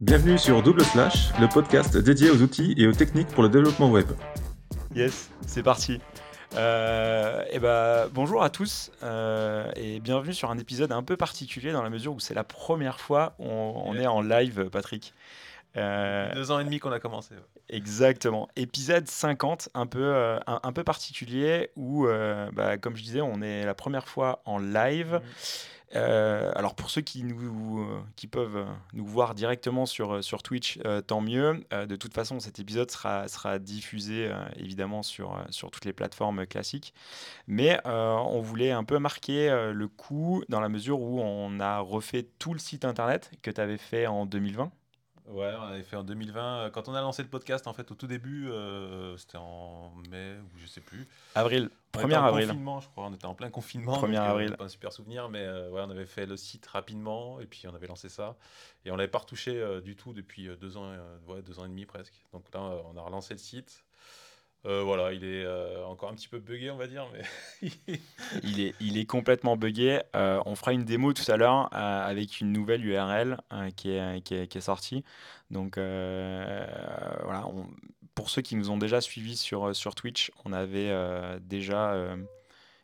Bienvenue sur Double Slash, le podcast dédié aux outils et aux techniques pour le développement web. Yes, c'est parti. Euh, et ben, bonjour à tous euh, et bienvenue sur un épisode un peu particulier dans la mesure où c'est la première fois où on, on est en live, Patrick. Euh, Deux ans et demi qu'on a commencé. Exactement. Épisode 50, un peu, euh, un, peu particulier où, euh, bah, comme je disais, on est la première fois en live. Mm. alors pour ceux qui, nous, qui peuvent nous voir directement sur, sur Twitch, tant mieux. de toute façon, cet épisode sera, sera diffusé évidemment sur, sur toutes les plateformes classiques. Mais on voulait un peu marquer le coup dans la mesure où on a refait tout le site internet que tu avais fait en 2020. Ouais, on avait fait en 2020. Euh, quand on a lancé le podcast, en fait, au tout début, euh, c'était en mai ou je sais plus. Avril, 1er avril. confinement, je crois. On était en plein confinement. 1er euh, avril. pas un super souvenir, mais ouais, on avait fait le site rapidement et puis on avait lancé ça. Et on n'avait pas retouché du tout depuis deux ans, ouais, deux ans et demi presque. Donc là, on a relancé le site. Euh, voilà, il est euh, encore un petit peu buggé, on va dire. Mais il, est, il est complètement buggé. Euh, on fera une démo tout à l'heure avec une nouvelle URL qui, est, qui, est, sortie. Donc voilà, pour ceux qui nous ont déjà suivis sur, sur Twitch, on avait déjà,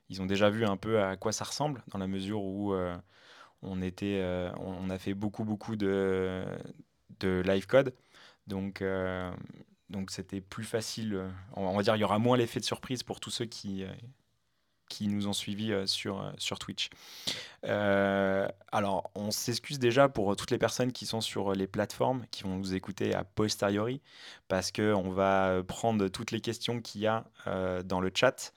ils ont déjà vu un peu à quoi ça ressemble dans la mesure où on, était, on, a fait beaucoup, beaucoup de, de live code. Donc donc c'était plus facile. Euh, on va dire il y aura moins l'effet de surprise pour tous ceux qui, euh, qui nous ont suivis euh, sur, sur Twitch. alors, on s'excuse déjà pour toutes les personnes qui sont sur les plateformes, qui vont nous écouter à posteriori, parce qu'on va prendre toutes les questions qu'il y a dans le chat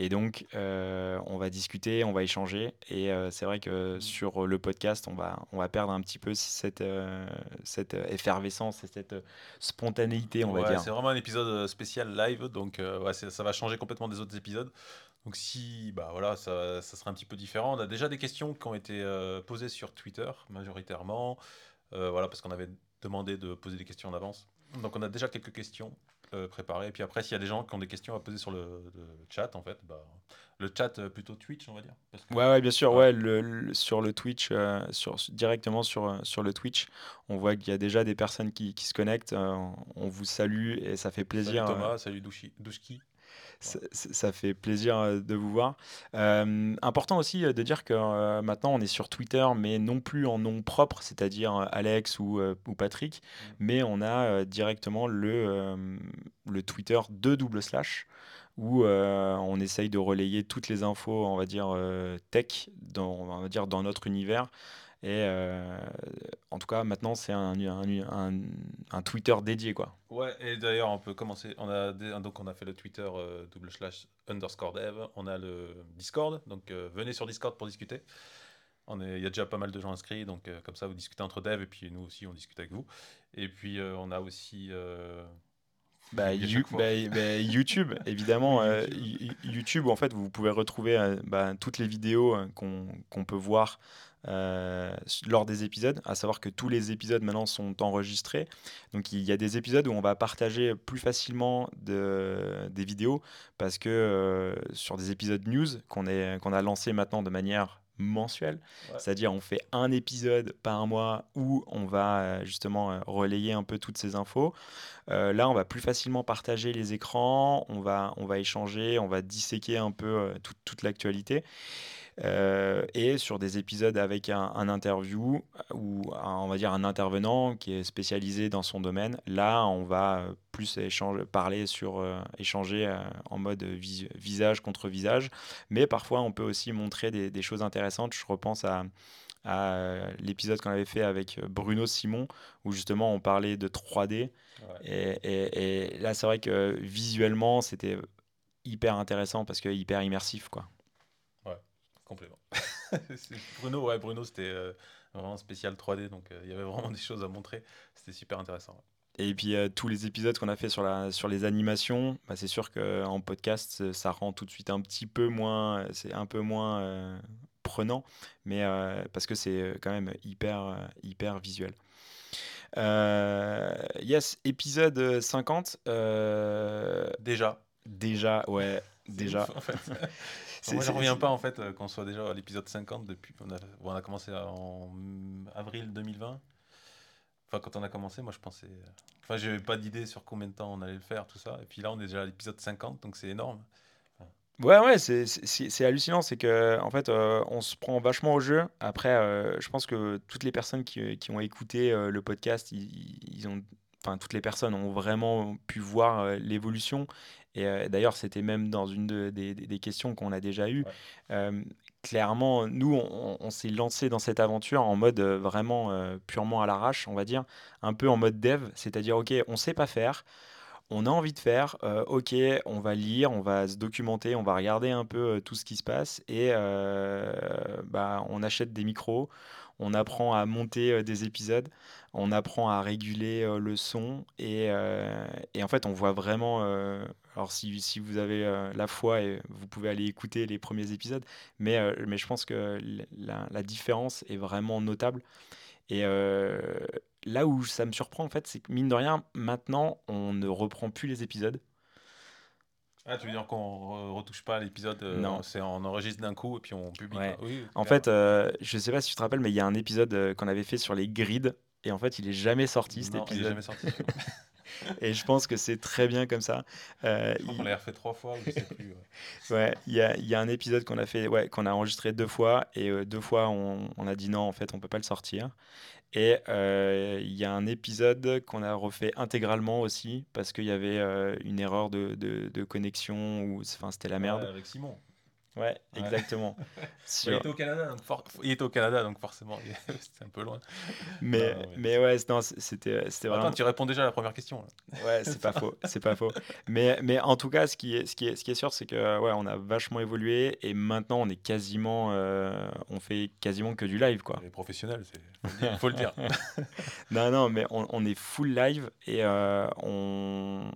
et donc, euh, on va discuter, on va échanger. Et euh, c'est vrai que sur le podcast, on va, on va perdre un petit peu cette, euh, cette effervescence et cette spontanéité, on va dire. C'est vraiment un épisode spécial live, donc ouais, ça va changer complètement des autres épisodes. Donc si, bah voilà, ça, ça, sera un petit peu différent. On a déjà des questions qui ont été posées sur Twitter, majoritairement. voilà, parce qu'on avait demandé de poser des questions en avance. Donc on a déjà quelques questions. Euh, préparé. Et puis après, s'il y a des gens qui ont des questions à poser sur le, chat, en fait, bah, le chat euh, plutôt Twitch, on va dire. Ouais, ouais, bien sûr. Ouais, le, sur le Twitch, euh, sur, directement sur, sur le Twitch, on voit qu'il y a déjà des personnes qui, qui se connectent. on vous salue et ça fait plaisir. Salut Thomas, salut Douchki ça, fait plaisir euh, de vous voir. Euh, important aussi euh, de dire que maintenant on est sur Twitter, mais non plus en nom propre, c'est-à-dire Alex ou, ou Patrick, mmh. mais on a directement le, le Twitter de double slash où on essaye de relayer toutes les infos, on va dire tech, dans, on va dire dans notre univers. Et euh, en tout cas, maintenant, c'est un, un, un, Twitter dédié. Quoi. Ouais, et d'ailleurs, on peut commencer. On a, donc, on a fait le Twitter euh, double slash underscore dev. On a le Discord. Donc, euh, venez sur Discord pour discuter. Il y a déjà pas mal de gens inscrits. Donc, comme ça, vous discutez entre devs. Et puis, nous aussi, on discute avec vous. Et puis, on a aussi. Bah, bah, bah, YouTube, évidemment. YouTube, en fait, vous pouvez retrouver bah, toutes les vidéos qu'on peut voir euh, lors des épisodes, à savoir que tous les épisodes maintenant sont enregistrés. Donc il y a des épisodes où on va partager plus facilement de, des vidéos parce que euh, sur des épisodes news qu'on qu'on a lancé maintenant de manière mensuelle, c'est-à-dire on fait un épisode par mois où on va euh, justement relayer un peu toutes ces infos. là, on va plus facilement partager les écrans, on va, on va échanger, on va disséquer un peu toute l'actualité. Euh, et sur des épisodes avec un, interview ou on va dire un intervenant qui est spécialisé dans son domaine, là on va plus échanger, parler sur euh, échanger euh, en mode visage contre visage, mais parfois on peut aussi montrer des, choses intéressantes. Je repense à, l'épisode qu'on avait fait avec Bruno Simon où justement on parlait de 3D et, et, là c'est vrai que visuellement c'était hyper intéressant parce que hyper immersif quoi. Complètement. Bruno, ouais, Bruno, c'était euh, vraiment spécial 3D, donc euh, il y avait vraiment des choses à montrer. C'était super intéressant. Et puis euh, tous les épisodes qu'on a fait sur, la, sur les animations, bah, c'est sûr qu'en podcast, ça rend tout de suite un petit peu moins, c'est un peu moins prenant, mais parce que c'est quand même hyper, hyper visuel. yes, épisode 50. Déjà. Déjà, ouais, déjà. en fait. moi, je reviens pas en fait euh, qu'on soit déjà à l'épisode 50 depuis. On a, on a commencé en avril 2020. Enfin, quand on a commencé, moi je pensais. Enfin, j'avais pas d'idée sur combien de temps on allait le faire, tout ça. Et puis là, on est déjà à l'épisode 50, donc c'est énorme. Ouais, ouais, c'est hallucinant. C'est que, en fait, euh, on se prend vachement au jeu. Après, euh, je pense que toutes les personnes qui, qui ont écouté euh, le podcast, ils, ils ont, enfin, toutes les personnes ont vraiment pu voir euh, l'évolution. Et euh, d'ailleurs, c'était même dans une de- des, questions qu'on a déjà eues. Ouais. Euh, clairement, nous, on, on s'est lancé dans cette aventure en mode euh, vraiment purement à l'arrache, on va dire, un peu en mode dev, c'est-à-dire, OK, on sait pas faire on a envie de faire, euh, ok, on va lire, on va se documenter, on va regarder un peu euh, tout ce qui se passe et euh, bah, on achète des micros, on apprend à monter euh, des épisodes, on apprend à réguler euh, le son et, euh, et en fait on voit vraiment, alors si, si vous avez la foi, et vous pouvez aller écouter les premiers épisodes, mais, mais je pense que la, différence est vraiment notable. Et là où ça me surprend, en fait, c'est que mine de rien, maintenant, on ne reprend plus les épisodes. Ah, tu veux dire qu'on re- retouche pas l'épisode euh, Non. C'est on enregistre d'un coup et puis on publie. Ouais. quoi. Oui, En clair. fait, euh, je sais pas si tu te rappelles, mais il y a un épisode euh, qu'on avait fait sur les grids. Et en fait, il est jamais sorti cet Non, il est épisode. jamais sorti. Et je pense que c'est très bien comme ça. Euh, il- qu'on l'a refait trois fois, je sais plus. ouais. Ouais, il y a, y a un épisode qu'on a fait, ouais, qu'on a enregistré deux fois et euh, deux fois on, on a dit non, en fait, on peut pas le sortir. Et euh, il y a un épisode qu'on a refait intégralement aussi parce qu'il y avait une erreur de, de, de connexion ou enfin c'était la merde. Ouais, avec Simon. Ouais, exactement. Sur- il, était au Canada, donc for- il était au Canada, donc forcément, c'était un peu loin. Mais, Non, mais ouais, non, c'était vraiment. Attends, tu réponds déjà à la première question. là. Ouais, c'est pas faux, c'est pas faux. Mais, mais en tout cas, ce qui est, ce qui est, ce qui est sûr, c'est que ouais, on a vachement évolué et maintenant on est quasiment, euh, on fait quasiment que du live quoi. Les professionnels, c'est- faut le dire. faut le dire. Non, non, mais on, on est full live et euh, on,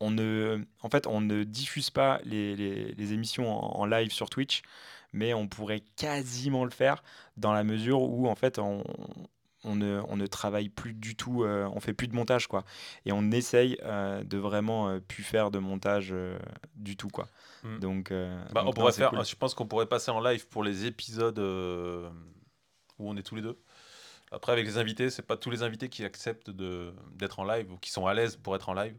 on ne, en fait, on ne diffuse pas les, les- les émissions en, en live sur Twitch, mais on pourrait quasiment le faire dans la mesure où, en fait, on, on ne, on ne travaille plus du tout, euh, on fait plus de montage, quoi. Et on essaye euh, de vraiment euh, plus faire de montage euh, du tout, quoi. Mm. Donc, euh, Bah, donc on pourrait faire, cool. je pense qu'on pourrait passer en live pour les épisodes où on est tous les deux. Après, avec les invités, c'est pas tous les invités qui acceptent d'être en live ou qui sont à l'aise pour être en live.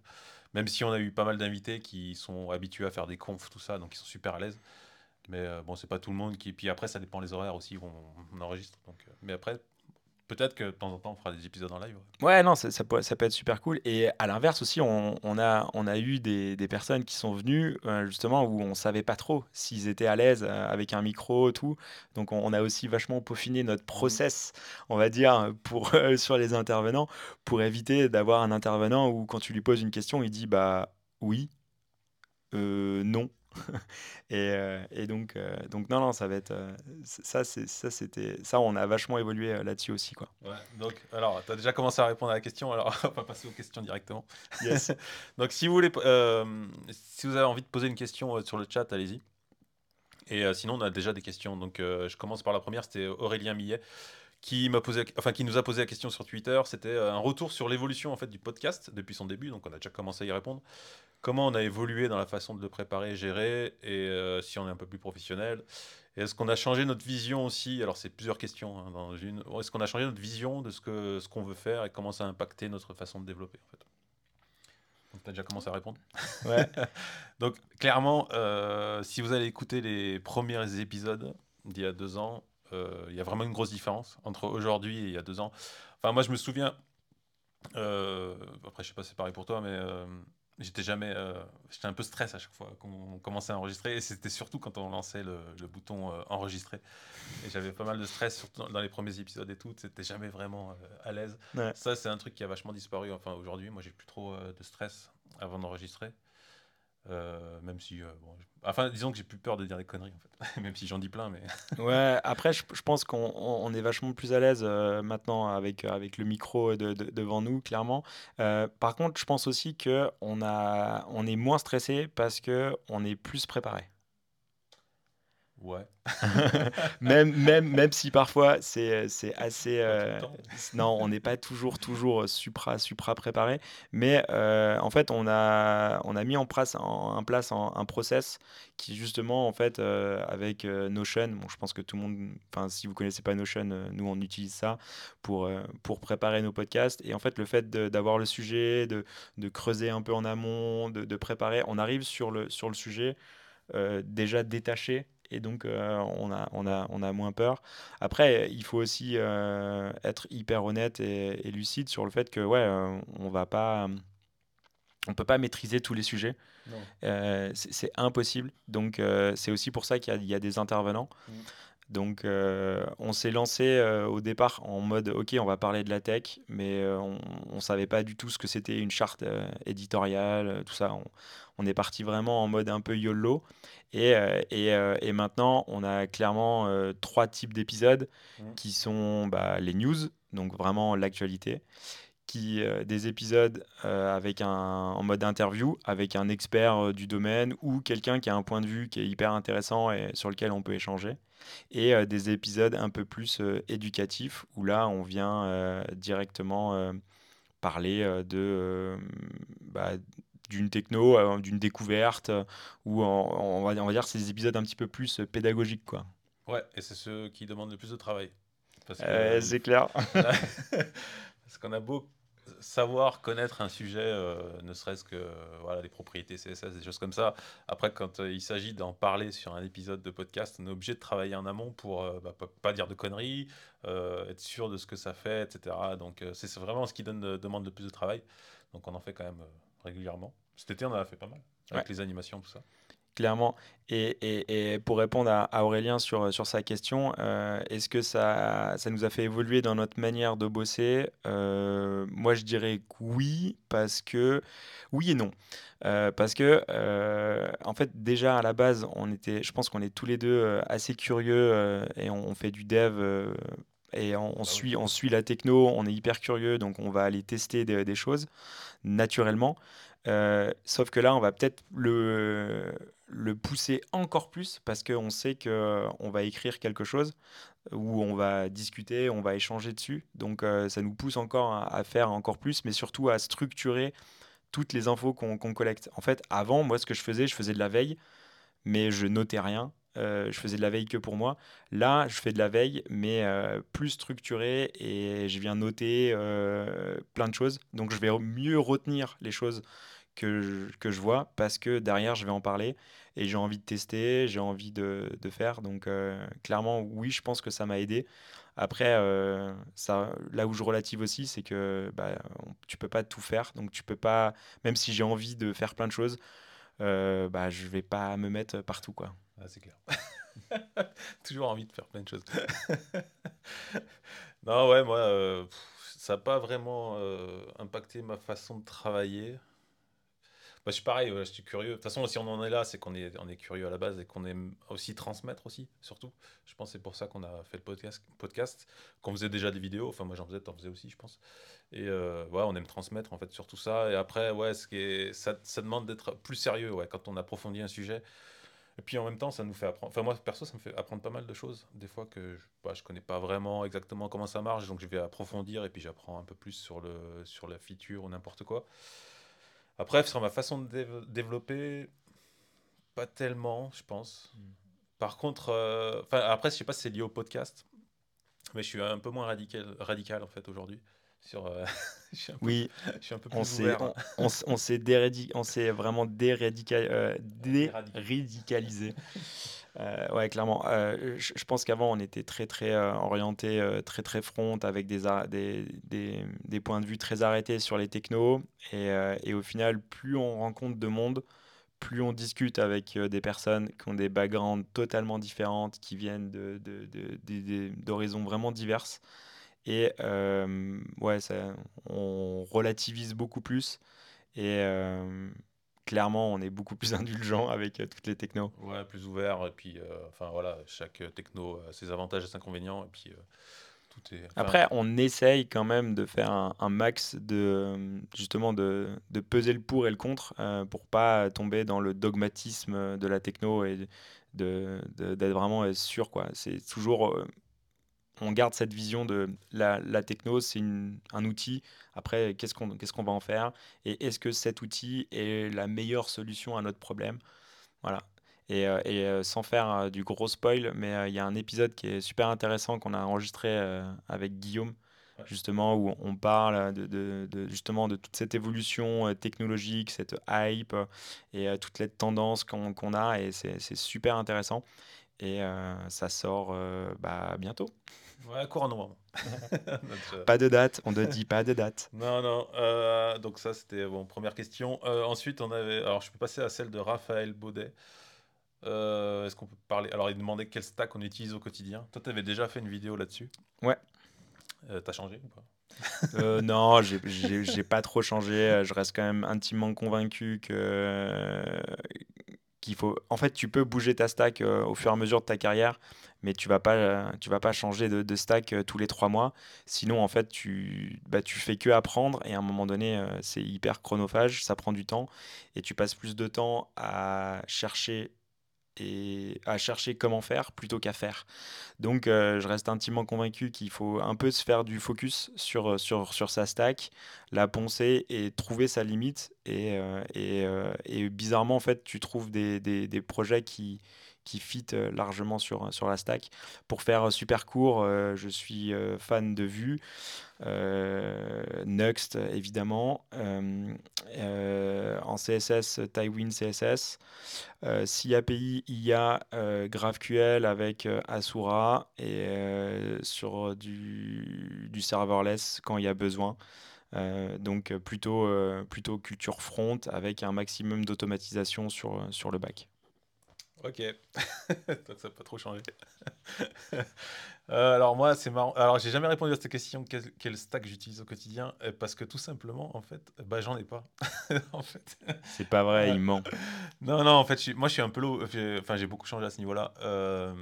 Même si on a eu pas mal d'invités qui sont habitués à faire des confs, tout ça, donc ils sont super à l'aise. Mais euh, bon, c'est pas tout le monde qui. Puis après, ça dépend les horaires aussi on enregistre. Donc, euh, mais après, peut-être que de temps en temps, on fera des épisodes en live. ouais. Ouais, non, ça, ça peut, ça peut être super cool. Et à l'inverse aussi, on, on a, on a eu des, des personnes qui sont venues euh, justement où on savait pas trop s'ils étaient à l'aise euh, avec un micro, tout. Donc on, on a aussi vachement peaufiné notre process, on va dire, pour, euh, sur les intervenants, pour éviter d'avoir un intervenant où quand tu lui poses une question, il dit bah oui, non. et, euh, et donc, euh, donc non, non, ça va être euh, ça, c'est ça, c'était ça, on a vachement évolué là-dessus aussi, quoi. Ouais, donc, alors, tu as déjà commencé à répondre à la question, alors on va passer aux questions directement. Yes. donc, si vous, voulez, euh, si vous avez envie de poser une question sur le chat, allez-y. Et euh, sinon, on a déjà des questions. Donc, euh, je commence par la première, c'était Aurélien Millet qui m'a posé, enfin, qui nous a posé la question sur Twitter. C'était un retour sur l'évolution en fait du podcast depuis son début. Donc, on a déjà commencé à y répondre. Comment on a évolué dans la façon de le préparer, gérer, et euh, si on est un peu plus professionnel. Et est-ce qu'on a changé notre vision aussi? Alors, c'est plusieurs questions hein, dans une. Est-ce qu'on a changé notre vision de ce que ce qu'on veut faire et comment ça a impacté notre façon de développer en fait? Tu as déjà commencé à répondre? Ouais. Donc, clairement, euh, si vous allez écouter les premiers épisodes d'il y a deux ans, euh, il y a vraiment une grosse différence entre aujourd'hui et il y a deux ans. Enfin, moi, je me souviens. euh, après, je sais pas si c'est pareil pour toi, mais j'étais jamais. euh, j'étais un peu stress à chaque fois qu'on commençait à enregistrer. Et c'était surtout quand on lançait le, le bouton euh, enregistrer. Et j'avais pas mal de stress, surtout dans- dans les premiers épisodes et tout. C'était jamais vraiment euh, à l'aise. Ouais. Ça, c'est un truc qui a vachement disparu. Enfin, aujourd'hui, moi, j'ai plus trop de stress avant d'enregistrer. Euh, même si, euh, bon, enfin, disons que j'ai plus peur de dire des conneries, en fait. même si j'en dis plein, mais Ouais, après, je, pense qu'on on- on est vachement plus à l'aise euh, maintenant avec, avec le micro de- de- devant nous, clairement. Par contre, je pense aussi qu'on on est moins stressé parce qu'on est plus préparé. Ouais. même, même, même si parfois c'est assez. Euh, non, on n'est pas toujours, toujours supra, supra préparé. Mais euh, en fait, on a, on a mis en place, en, place un process qui, justement, en fait, euh, avec Notion, bon, je pense que tout le monde, enfin, si vous connaissez pas Notion, nous, on utilise ça pour, pour préparer nos podcasts. Et en fait, le fait d'avoir le sujet, de, de, creuser un peu en amont, de, de, préparer, on arrive sur le, sur le sujet. déjà détaché et donc euh, on, a, on, a, on a moins peur. Après, il faut aussi euh, être hyper honnête et, lucide sur le fait que ouais, euh, on va pas, on peut pas maîtriser tous les sujets. c'est impossible. Donc c'est aussi pour ça qu'il y, a des intervenants. Mm. Donc, on s'est lancé au départ en mode OK, on va parler de la tech, mais on ne savait pas du tout ce que c'était une charte éditoriale, tout ça. On, on, est parti vraiment en mode un peu YOLO. Et, et, et maintenant, on a clairement trois types d'épisodes mmh. qui sont bah, les news, donc vraiment l'actualité. Qui, des épisodes avec un, en mode interview avec un expert du domaine ou quelqu'un qui a un point de vue qui est hyper intéressant et sur lequel on peut échanger et des épisodes un peu plus éducatifs où là on vient directement parler de bah, d'une techno, d'une découverte, ou on, va, on va dire des épisodes un petit peu plus pédagogiques. Quoi. Ouais, et c'est ceux qui demandent le plus de travail. c'est clair. parce qu'on a beau savoir connaître un sujet, euh, ne serait-ce que voilà, les propriétés CSS, des choses comme ça. Après, quand euh, il s'agit d'en parler sur un épisode de podcast, on est obligé de travailler en amont pour euh, bah, pas, dire de conneries, être sûr de ce que ça fait, etc. Donc, c'est vraiment ce qui donne, demande le plus de travail. Donc, on en fait quand même régulièrement. Cet été, on en a fait pas mal, avec les animations, tout ça clairement. Et, et, pour répondre à, Aurélien sur, sur sa question, euh, est-ce que ça, ça nous a fait évoluer dans notre manière de bosser? Euh, Moi, je dirais que oui, parce que oui et non. Euh, parce que, en fait, déjà à la base, on était, je pense qu'on est tous les deux assez curieux et on, fait du dev et on, ah suit, on suit la techno, on est hyper curieux, donc on va aller tester des, des choses naturellement. sauf que là, on va peut-être le, le pousser encore plus parce qu'on sait qu'on va écrire quelque chose où on va discuter, on va échanger dessus. Donc euh, ça nous pousse encore à, faire encore plus, mais surtout à structurer toutes les infos qu'on collecte. En fait, avant, moi, ce que je faisais, je faisais de la veille, mais je notais rien. Euh, je faisais de la veille que pour moi. Là, je fais de la veille, mais euh, plus structurée et je viens noter plein de choses. Donc, je vais mieux retenir les choses que je, que je vois parce que derrière, je vais en parler et j'ai envie de tester, j'ai envie de, de, faire. Donc, euh, clairement, oui, je pense que ça m'a aidé. Après, euh, ça, là où je relative aussi, c'est que bah, tu peux pas tout faire. Donc, tu peux pas, même si j'ai envie de faire plein de choses, euh, bah, je vais pas me mettre partout. Quoi. Ah, c'est clair. Toujours envie de faire plein de choses. non, ouais, moi, euh, ça n'a pas vraiment impacté ma façon de travailler. Bah, je suis pareil, je suis curieux. De toute façon, si on en est là, c'est qu'on est, on est curieux à la base et qu'on aime aussi transmettre aussi, surtout. Je pense que c'est pour ça qu'on a fait le podcast, podcast qu'on faisait déjà des vidéos. Enfin, moi j'en faisais, t'en faisais aussi, je pense. Et euh, ouais, on aime transmettre en fait sur tout ça. Et après, ouais, ce qui est, ça, ça demande d'être plus sérieux ouais, quand on approfondit un sujet. Et puis en même temps, ça nous fait apprendre. Enfin, moi perso, ça me fait apprendre pas mal de choses. Des fois que je, bah, je connais pas vraiment exactement comment ça marche, donc je vais approfondir et puis j'apprends un peu plus sur, le, sur la feature ou n'importe quoi. Après, sur ma façon de développer, pas tellement, je pense. Hmm. Par contre, euh, après, je sais pas si c'est lié au podcast, mais je suis un peu moins radical, radical en fait aujourd'hui. Sur, euh, oui, je suis un peu plus on ouvert. On, on, s'est vraiment euh, déradicalisé. Euh, ouais, clairement. Euh, je, pense qu'avant, on était très, très euh, orienté, très, très front, avec des, des, des, des, points de vue très arrêtés sur les technos. Et, et, au final, plus on rencontre de monde, plus on discute avec des personnes qui ont des backgrounds totalement différentes, qui viennent d'horizons de, de, vraiment diverses. Et ouais, ça, on relativise beaucoup plus. Et clairement, on est beaucoup plus indulgent avec euh, toutes les technos. Ouais, plus ouvert. Et puis, euh, enfin voilà, chaque techno a ses avantages et ses inconvénients. Et puis, euh, tout est. Après, on essaye quand même de faire un, max de justement de, de, peser le pour et le contre pour pas tomber dans le dogmatisme de la techno et d'être de, vraiment sûr. quoi. C'est toujours on garde cette vision de la, la techno, c'est un outil. Après, qu'est-ce qu'on qu'est-ce qu'on va en faire Et est-ce que cet outil est la meilleure solution à notre problème? Voilà. Et, euh, et euh, sans faire euh, du gros spoil, mais il y a un épisode qui est super intéressant qu'on a enregistré avec Guillaume, justement, où on parle de, de, justement de toute cette évolution technologique, cette hype et toutes les tendances qu'on a. Et c'est super intéressant. Et ça sort bah, bientôt. Ouais, courant novembre. pas de date, on ne dit pas de date. Non, non. Euh, donc ça, c'était bon, première question. Euh, ensuite, on avait. Alors, je peux passer à celle de Raphaël Baudet. Euh, est-ce qu'on peut parler Alors, il demandait quel stack on utilise au quotidien. Toi, tu avais déjà fait une vidéo là-dessus? Ouais. T'as changé ou pas? Non, j'ai pas trop changé. Je reste quand même intimement convaincu que qu'il faut. En fait, tu peux bouger ta stack au fur et à mesure de ta carrière, mais tu vas pas, tu vas pas changer de, stack euh, tous les trois mois. Sinon, en fait, tu, bah, tu fais que apprendre et à un moment donné, euh, c'est hyper chronophage, ça prend du temps et tu passes plus de temps à chercher et à chercher comment faire plutôt qu'à faire. Donc euh, je reste intimement convaincu qu'il faut un peu se faire du focus sur, sur, sur sa stack, la poncer et trouver sa limite. Et, et, et bizarrement, en fait, tu trouves des, des, des projets qui, qui fit euh, largement sur, sur la stack. Pour faire euh, super court, euh, je suis fan de Vue, Nuxt évidemment, en CSS, Tywin CSS, si API, IA, GraphQL avec Asura et sur du, du serverless quand il y a besoin. donc plutôt, plutôt culture front avec un maximum d'automatisation sur, sur le back. Ok, donc ça n'a pas trop changé. Euh, alors moi, c'est marrant. Alors j'ai jamais répondu à cette question quel, stack j'utilise au quotidien euh, parce que tout simplement, en fait, bah j'en ai pas. en fait. C'est pas vrai, il ment. Non, non, en fait, moi je suis un peu low. Enfin, j'ai beaucoup changé à ce niveau-là. Euh,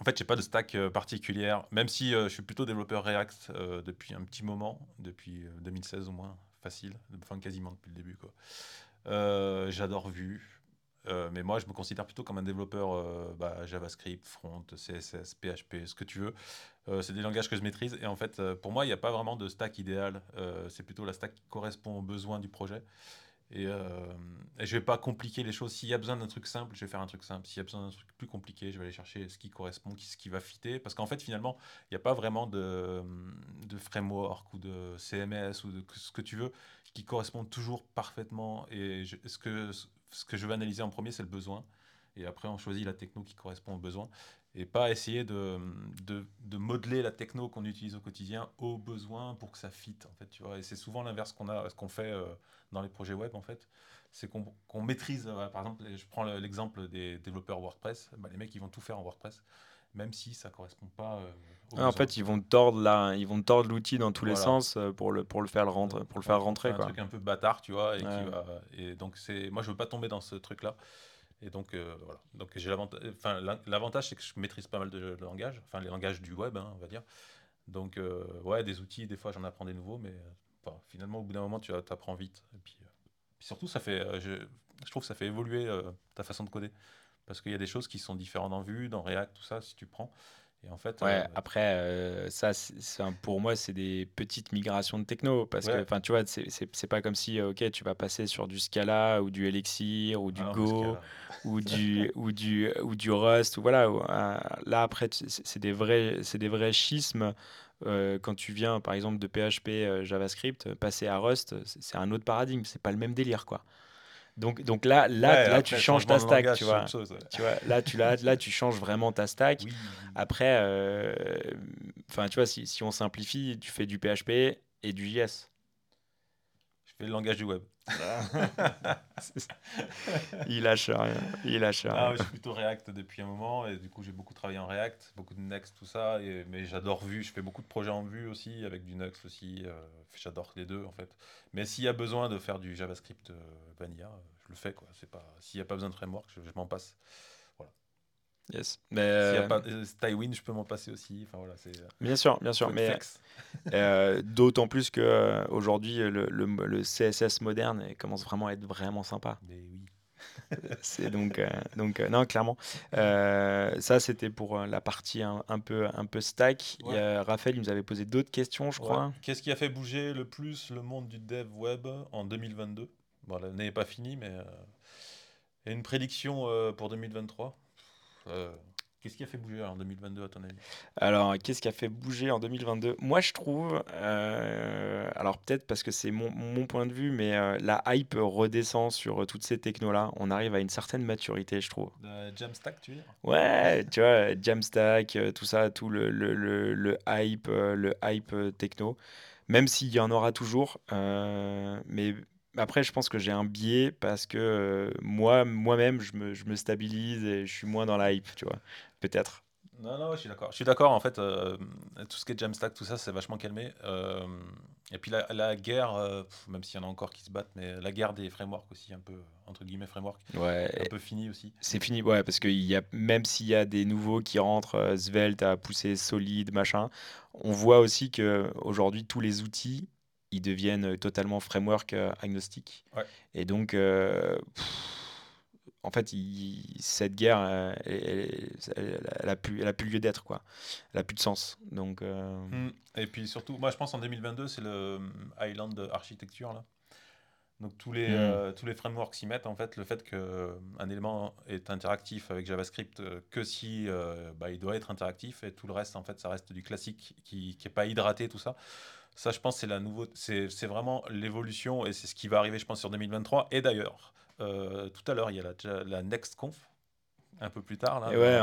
en fait, j'ai pas de stack particulière, même si je suis plutôt développeur React depuis un petit moment, depuis 2016 au moins, facile, enfin quasiment depuis le début quoi. J'adore Vue. Euh, mais moi, je me considère plutôt comme un développeur euh, bah, JavaScript, front, CSS, PHP, ce que tu veux. Euh, c'est des langages que je maîtrise. Et en fait, pour moi, il n'y a pas vraiment de stack idéal. c'est plutôt la stack qui correspond aux besoins du projet. Et, je ne vais pas compliquer les choses. S'il y a besoin d'un truc simple, je vais faire un truc simple. S'il y a besoin d'un truc plus compliqué, je vais aller chercher ce qui correspond, ce qui va fitter. Parce qu'en fait, finalement, il n'y a pas vraiment de, de, framework ou de CMS ou de ce que tu veux qui correspond toujours parfaitement. Et ce que ce que je vais analyser en premier, c'est le besoin. Et après, on choisit la techno qui correspond au besoin. Et pas essayer de, de, de modeler la techno qu'on utilise au quotidien au besoin pour que ça fitte. En fait, tu vois. Et c'est souvent l'inverse qu'on ce qu'on fait euh, dans les projets web, en fait. C'est qu'on maîtrise, euh, par exemple, je prends l'exemple des développeurs WordPress. Bah, les mecs, ils vont tout faire en WordPress même si ça correspond pas. Euh, en fait, ils vont tordre là, ils vont tordre l'outil dans tous les sens euh, pour le pour le faire rentrer, pour le faire rentrer quoi. Un truc un peu bâtard, tu vois, et, et donc c'est, moi je veux pas tomber dans ce truc là. Et donc euh, voilà. Donc j'ai l'avantage, enfin l'avantage c'est que je maîtrise pas mal de, langages, enfin les langages du web, hein, on va dire. Donc ouais, des outils, des fois j'en apprends des nouveaux, mais finalement au bout d'un moment tu apprends vite. Et puis, surtout ça fait, je, je, trouve que ça fait évoluer ta façon de coder parce qu'il y a des choses qui sont différentes en vue, dans React, tout ça, si tu prends. Et en fait, ouais, euh, après, euh, ça, pour moi, c'est des petites migrations de techno. Parce que, enfin, tu vois, c'est pas comme si, euh, ok, tu vas passer sur du Scala ou du Elixir ou du ah Go ou du, ou, du, ou du Rust. Ou voilà. là, après, c'est des, vrais, des vrais schismes. quand tu viens, par exemple, de PHP, JavaScript, passer à Rust, c'est un autre paradigme. C'est pas le même délire, quoi. Donc, donc là, là, là tu changes ta stack, tu vois. tu vois. Là, tu, là, là, tu changes vraiment ta stack. Après, euh, enfin, tu vois, si, si, on simplifie, tu fais du PHP et du JS. Je fais le langage du web. il lâche rien. Ah, je suis plutôt React depuis un moment et du coup j'ai beaucoup travaillé en React, beaucoup de Next, tout ça. Et, mais j'adore Vue. Je fais beaucoup de projets en Vue aussi avec du Next aussi. Euh, j'adore les deux en fait. Mais s'il y a besoin de faire du JavaScript euh, vanilla, je le fais quoi. S'il n'y a pas besoin de framework, je, m'en passe. Yes. Mais a pas de Tywin, je peux m'en passer aussi. Enfin, voilà, c'est, bien sûr, bien sûr. Mais euh, d'autant plus que aujourd'hui le, le, le, CSS moderne commence vraiment à être vraiment sympa. Mais oui. c'est donc, euh, donc euh, non, clairement. Euh, ça, c'était pour la partie un, peu, un peu stack. Raphaël, il nous avait posé d'autres questions, je crois. Qu'est-ce qui a fait bouger le plus le monde du dev web en 2022 Bon, l'année n'est pas finie, mais une prédiction pour 2023. Qu'est-ce qui a fait bouger en 2022 à ton avis? Alors, qu'est-ce qui a fait bouger en 2022 Moi, je trouve, euh, alors peut-être parce que c'est mon, mon, point de vue, mais euh, la hype redescend sur toutes ces technos-là. On arrive à une certaine maturité, je trouve. Jamstack, tu veux dire? Ouais, tu vois, Jamstack, euh, tout ça, tout le, le, le, le hype, le hype techno. Même s'il y en aura toujours, mais après, je pense que j'ai un biais parce que moi, moi-même, je me, je me, stabilise et je suis moins dans la hype, tu vois peut-être. Non, non, je suis d'accord. Je suis d'accord, en fait, euh, tout ce qui est Jamstack, tout ça, c'est vachement calmé. Euh, et puis la, la guerre, euh, même s'il y en a encore qui se battent, mais la guerre des frameworks aussi, un peu, entre guillemets, framework, ouais, un peu fini aussi. C'est fini, ouais, parce que y a, même s'il y a des nouveaux qui rentrent, Svelte a poussé solide, machin, on voit aussi que aujourd'hui tous les outils, ils deviennent totalement framework agnostiques. Ouais. Et donc, en fait, cette guerre, euh, elle, a plus, elle a plus lieu d'être, quoi. Elle a plus de sens. Donc. Euh, mmh. Et puis surtout, moi, je pense en 2022, c'est le euh, Island Architecture là. Donc tous les, mmh. tous les frameworks s'y mettent en fait le fait qu'un élément est interactif avec JavaScript que si bah, il doit être interactif et tout le reste en fait ça reste du classique qui n'est pas hydraté tout ça. Ça je pense c'est la nouveau c'est vraiment l'évolution et c'est ce qui va arriver je pense sur 2023 et d'ailleurs euh, tout à l'heure, il y a la, la NextConf, un peu plus tard. Là, ouais,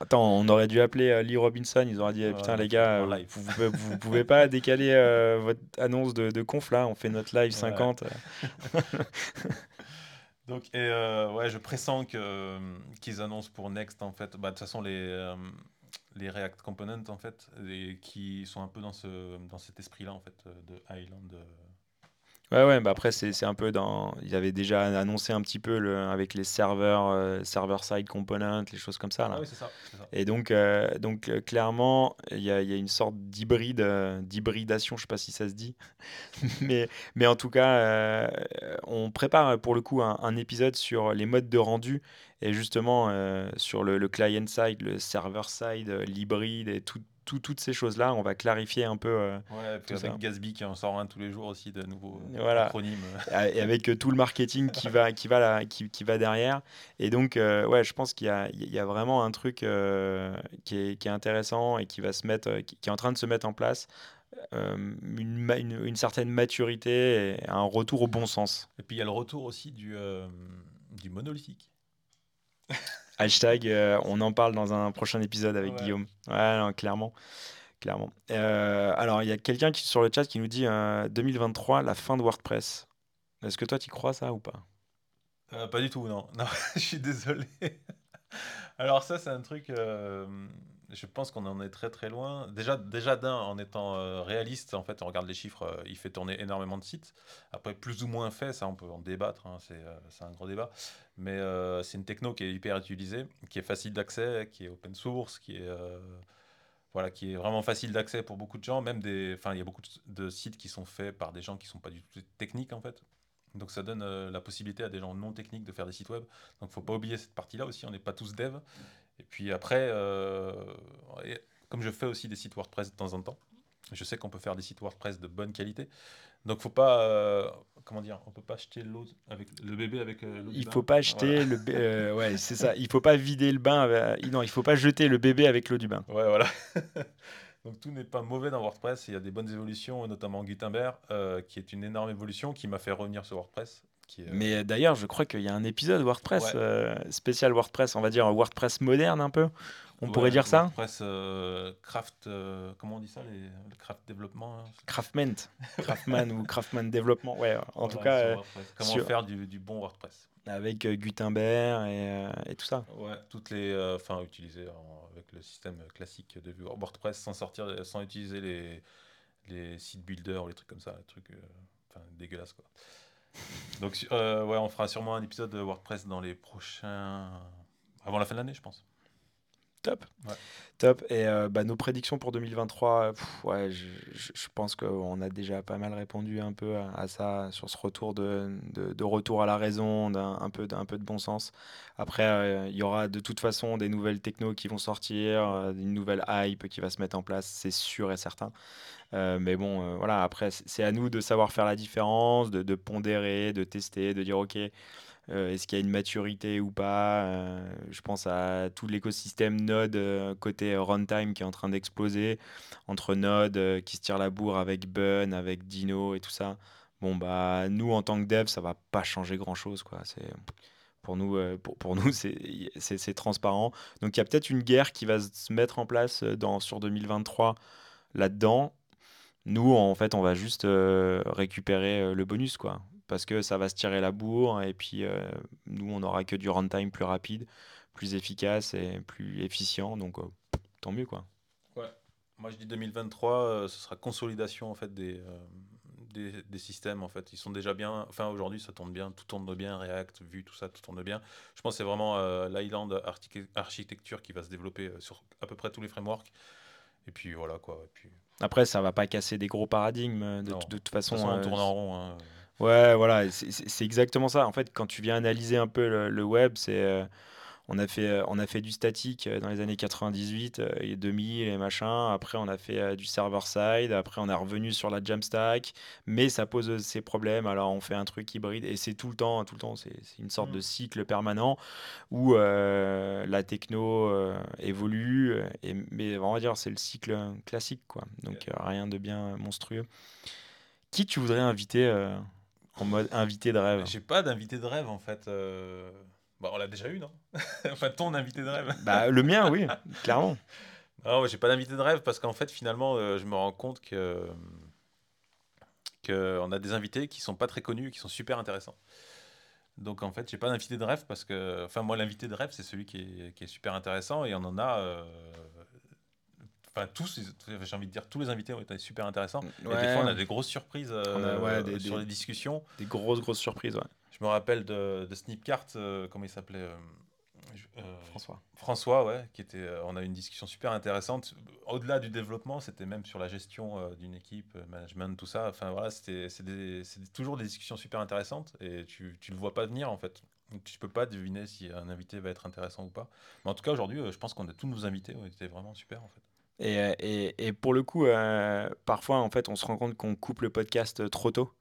attends, on aurait dû appeler euh, Lee Robinson. Ils auraient dit Putain, les gars, vous, vous, pouvez pas décaler euh, votre annonce de, de, conf là On fait notre live 50. Donc, et, ouais, je pressens que, qu'ils annoncent pour Next en fait. Bah, de toute façon, les, les React Components en fait, et qui sont un peu dans, ce, dans cet esprit là en fait de Island Ouais, ouais, bah après, c'est un peu dans. Ils avaient déjà annoncé un petit peu le, avec les serveurs, euh, server-side components, les choses comme ça. Là. Ah oui, c'est ça, Et donc, euh, donc euh, clairement, il y a, y a, une sorte d'hybride, d'hybridation, je sais pas si ça se dit. mais, mais en tout cas, on prépare pour le coup un, un, épisode sur les modes de rendu et justement sur le, le client-side, le server-side, l'hybride et tout toutes ces choses-là, on va clarifier un peu. Euh, ouais, tout avec Gatsby qui en sort un tous les jours aussi de nouveaux voilà. acronymes. Et avec euh, tout le marketing qui va, qui va, là, qui, qui, va derrière. Et donc, euh, ouais, je pense qu'il y y a vraiment un truc qui, est, qui, est, intéressant et qui, va se mettre, qui, est en train de se mettre en place. Une, une, une, certaine maturité et un retour au bon sens. Et puis il y a le retour aussi du, du monolithique. Hashtag, euh, on en parle dans un prochain épisode avec Guillaume. Ouais, clairement. clairement. Euh, alors, il y a quelqu'un qui sur le chat qui nous dit 2023, euh, la fin de WordPress. Est-ce que toi, tu crois ça ou pas? Pas du tout, non. Non, je suis désolé. alors ça, c'est un truc je pense qu'on en est très très loin. Déjà, déjà d'un, en étant euh, réaliste, en fait, on regarde les chiffres, euh, il fait tourner énormément de sites. Après, plus ou moins fait, ça on peut en débattre, hein, euh, c'est un gros débat. Mais c'est une techno qui est hyper utilisée, qui est facile d'accès, qui est open source, qui est, voilà, qui est vraiment facile d'accès pour beaucoup de gens. Même des, enfin, il y a beaucoup de sites qui sont faits par des gens qui ne sont pas du tout techniques en fait. Donc ça donne la possibilité à des gens non techniques de faire des sites web. Donc il ne faut pas oublier cette partie-là aussi, on n'est pas tous devs. Et puis après, euh, comme je fais aussi des sites WordPress de temps en temps, je sais qu'on peut faire des sites WordPress de bonne qualité. Donc faut pas, euh, comment dire, on peut pas acheter l'eau avec le bébé avec euh, l'eau Il faut pas acheter le, ouais c'est ça. Il faut pas vider le bain. non, il faut pas jeter le bébé avec l'eau du bain. Ouais voilà. Donc tout n'est pas mauvais dans WordPress. Il y a des bonnes évolutions, notamment Gutenberg, qui est une énorme évolution qui m'a fait revenir sur WordPress. Euh, Mais d'ailleurs, je crois qu'il y a un épisode WordPress, euh, spécial WordPress, on va dire WordPress moderne un peu. On pourrait dire ça WordPress euh, craft, comment on dit ça les, Le craft développement hein, Craftment, Craftman ou Craftman développement, ouais. En tout cas, comment faire du, bon WordPress avec Gutenberg et, et, tout ça. Ouais, toutes les, enfin, utiliser avec le système classique de WordPress sans sortir, sans utiliser les, les site builders ou les trucs comme ça, les trucs, enfin, dégueulasses quoi. Donc, euh, on fera sûrement un épisode de WordPress dans les prochains. avant la fin de l'année, je pense. Top. Top. Et euh, bah, nos prédictions pour 2023, ouais, je, je, pense qu'on a déjà pas mal répondu un peu à, ça, sur ce retour de, de, retour à la raison, d'un un peu, d'un peu de bon sens. Après, euh, il y aura de toute façon des nouvelles technos qui vont sortir, euh, une nouvelle hype qui va se mettre en place, c'est sûr et certain. mais bon, voilà, après, c'est à nous de savoir faire la différence, de, de pondérer, de tester, de dire, OK, euh, est-ce qu'il y a une maturité ou pas euh, Je pense à tout l'écosystème Node euh, côté runtime qui est en train d'exploser, entre Node qui se tire la bourre avec Bun, avec Dino et tout ça. Bon, bah, nous, en tant que dev, ça va pas changer grand-chose. pour nous, pour, pour nous c'est transparent. Donc il y a peut-être une guerre qui va se mettre en place dans, sur 2023 là-dedans. Nous, en fait, on va juste récupérer le bonus. quoi parce que ça va se tirer la bourre et puis euh, nous on aura que du runtime plus rapide, plus efficace et plus efficient donc euh, tant mieux quoi. Ouais. Moi je dis 2023 euh, ce sera consolidation en fait des, des, des, systèmes en fait, ils sont déjà bien enfin aujourd'hui ça tourne bien, tout tourne bien React, Vue tout ça tout tourne bien. Je pense que c'est vraiment l'island architecture qui va se développer sur à peu près tous les frameworks. Et puis voilà quoi. Et puis... Après, ça va pas casser des gros paradigmes. De, de toute façon, on tourne en rond. Hein. Ouais, voilà, c'est exactement ça. En fait, quand tu viens analyser un peu le, web, c'est euh, on a fait euh, on a fait du statique euh, dans les années 98 et 2000 et machin. Après, on a fait du server side. Après, on est revenu sur la Jamstack, mais ça pose ses problèmes. Alors, on fait un truc hybride et c'est tout le temps, tout le temps, c'est une sorte de mmh. cycle permanent où la techno évolue. Et, mais on va dire c'est le cycle classique, quoi. Donc rien de bien monstrueux. Qui tu voudrais inviter en mode invité de rêve. J'ai pas d'invité de rêve en fait. Euh... Bah, on l'a déjà eu, non? Enfin, ton invité de rêve. bah, le mien, oui, clairement. Non, j'ai pas d'invité de rêve parce qu'en fait, finalement, euh, je me rends compte que qu'on a des invités qui sont pas très connus et qui sont super intéressants. Donc en fait, j'ai pas d'invité de rêve parce que, enfin moi, l'invité de rêve, c'est celui qui est, qui est, super intéressant et on en a euh, tous, j'ai envie de dire, tous les invités ont été super intéressants. Et des fois, on a des grosses surprises euh, sur les discussions. Des grosses, grosses surprises, ouais. Je me rappelle de, de Snipcart, euh, comment il s'appelait euh, François. François, ouais, qui était. on a eu une discussion super intéressante. Au-delà du développement, c'était même sur la gestion d'une équipe, management, tout ça. Enfin voilà, c'était c'est toujours des discussions super intéressantes et tu, tu le vois pas venir en fait. Tu peux pas deviner si un invité va être intéressant ou pas. Mais en tout cas, aujourd'hui, je pense qu'on a tous nos invités ont été vraiment super en fait. Et, et, et, pour le coup, euh, parfois, en fait, on se rend compte qu'on coupe le podcast trop tôt.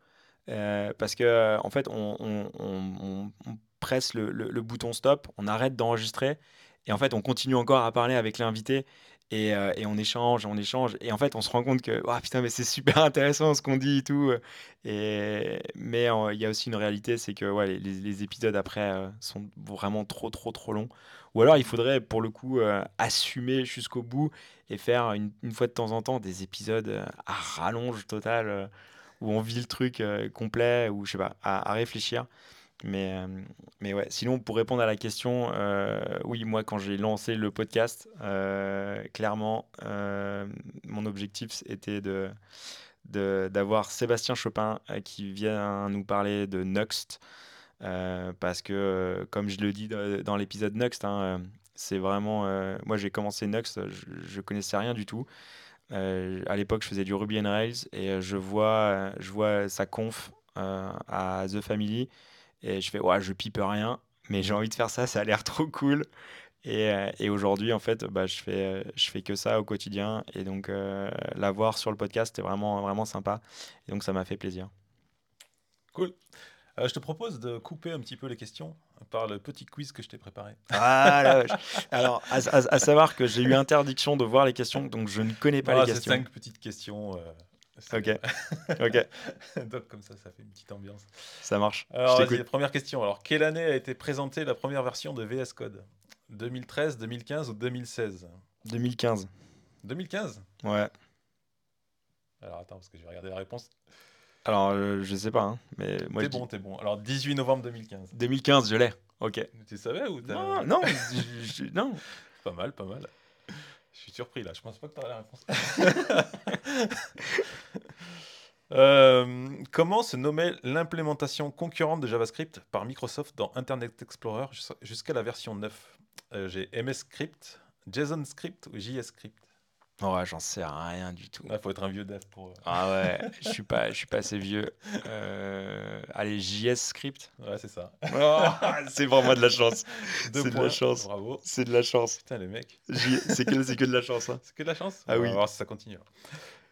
Euh, parce que, en fait, on, presse le, le, bouton stop, on arrête d'enregistrer, et en fait, on continue encore à parler avec l'invité, et, euh, et, on échange, on échange, et en fait, on se rend compte que, oh, putain, mais c'est super intéressant ce qu'on dit et tout. Et, mais il y a aussi une réalité, c'est que les, les, épisodes après sont vraiment trop, trop, trop longs. Ou alors, il faudrait, pour le coup, assumer jusqu'au bout et faire une, fois de temps en temps des épisodes euh, à rallonge totale euh, où on vit le truc euh, complet ou je sais pas, à, réfléchir. Mais, mais ouais, sinon, pour répondre à la question, oui, moi, quand j'ai lancé le podcast, clairement, mon objectif était de d'avoir Sébastien Chopin qui vient nous parler de Nuxt. parce que, comme je le dis dans l'épisode Nuxt, hein, c'est vraiment. Euh, moi, j'ai commencé Nuxt, je, ne connaissais rien du tout. Euh, à l'époque, je faisais du Ruby on Rails et euh, je vois, je vois sa conf à The Family et je fais ouais, je pipe rien, mais j'ai envie de faire ça, ça a l'air trop cool. Et, et aujourd'hui, en fait, bah, je, fais, je fais que ça au quotidien. Et donc, la voir sur le podcast, c'était vraiment, vraiment sympa. Et donc, ça m'a fait plaisir. Cool. je te propose de couper un petit peu les questions par le petit quiz que je t'ai préparé. Ah, Alors, à, savoir que j'ai eu interdiction de voir les questions, donc je ne connais pas les questions. Cinq petites questions. Euh, ok. ok. donc, comme ça, ça fait une petite ambiance. Ça marche. Alors, vas première question. Alors, quelle année a été présentée la première version de VS Code? 2013, 2015 ou 2016 2015. 2015 Ouais. Alors, attends, parce que je vais regarder la réponse. Alors, euh, je sais pas, hein, mais moi. T'es bon, t'es bon. Alors, 18 novembre 2015. 2015, je l'ai. Ok. Tu savais ou Non, non, non. Pas mal, pas mal. Je suis surpris là. Je pense pas que t'aurais la réponse. Euh, comment se nommait l'implémentation concurrente de JavaScript par Microsoft dans Internet Explorer jusqu'à la version 9 euh, J'ai MS Script, JSON Script ou JS Script? Ouais, j'en sais rien du tout. Il faut être un vieux dev pour. Ah ouais, je suis pas, je suis pas assez vieux. Euh, allez, JS Script. Ouais, c'est ça. Oh, c'est vraiment de la chance. C'est de la chance. Bravo. C'est de la chance. Putain, les mecs. J- C'est que, c'est que de la chance. hein. C'est que de la chance Ah On oui. va voir si ça continue.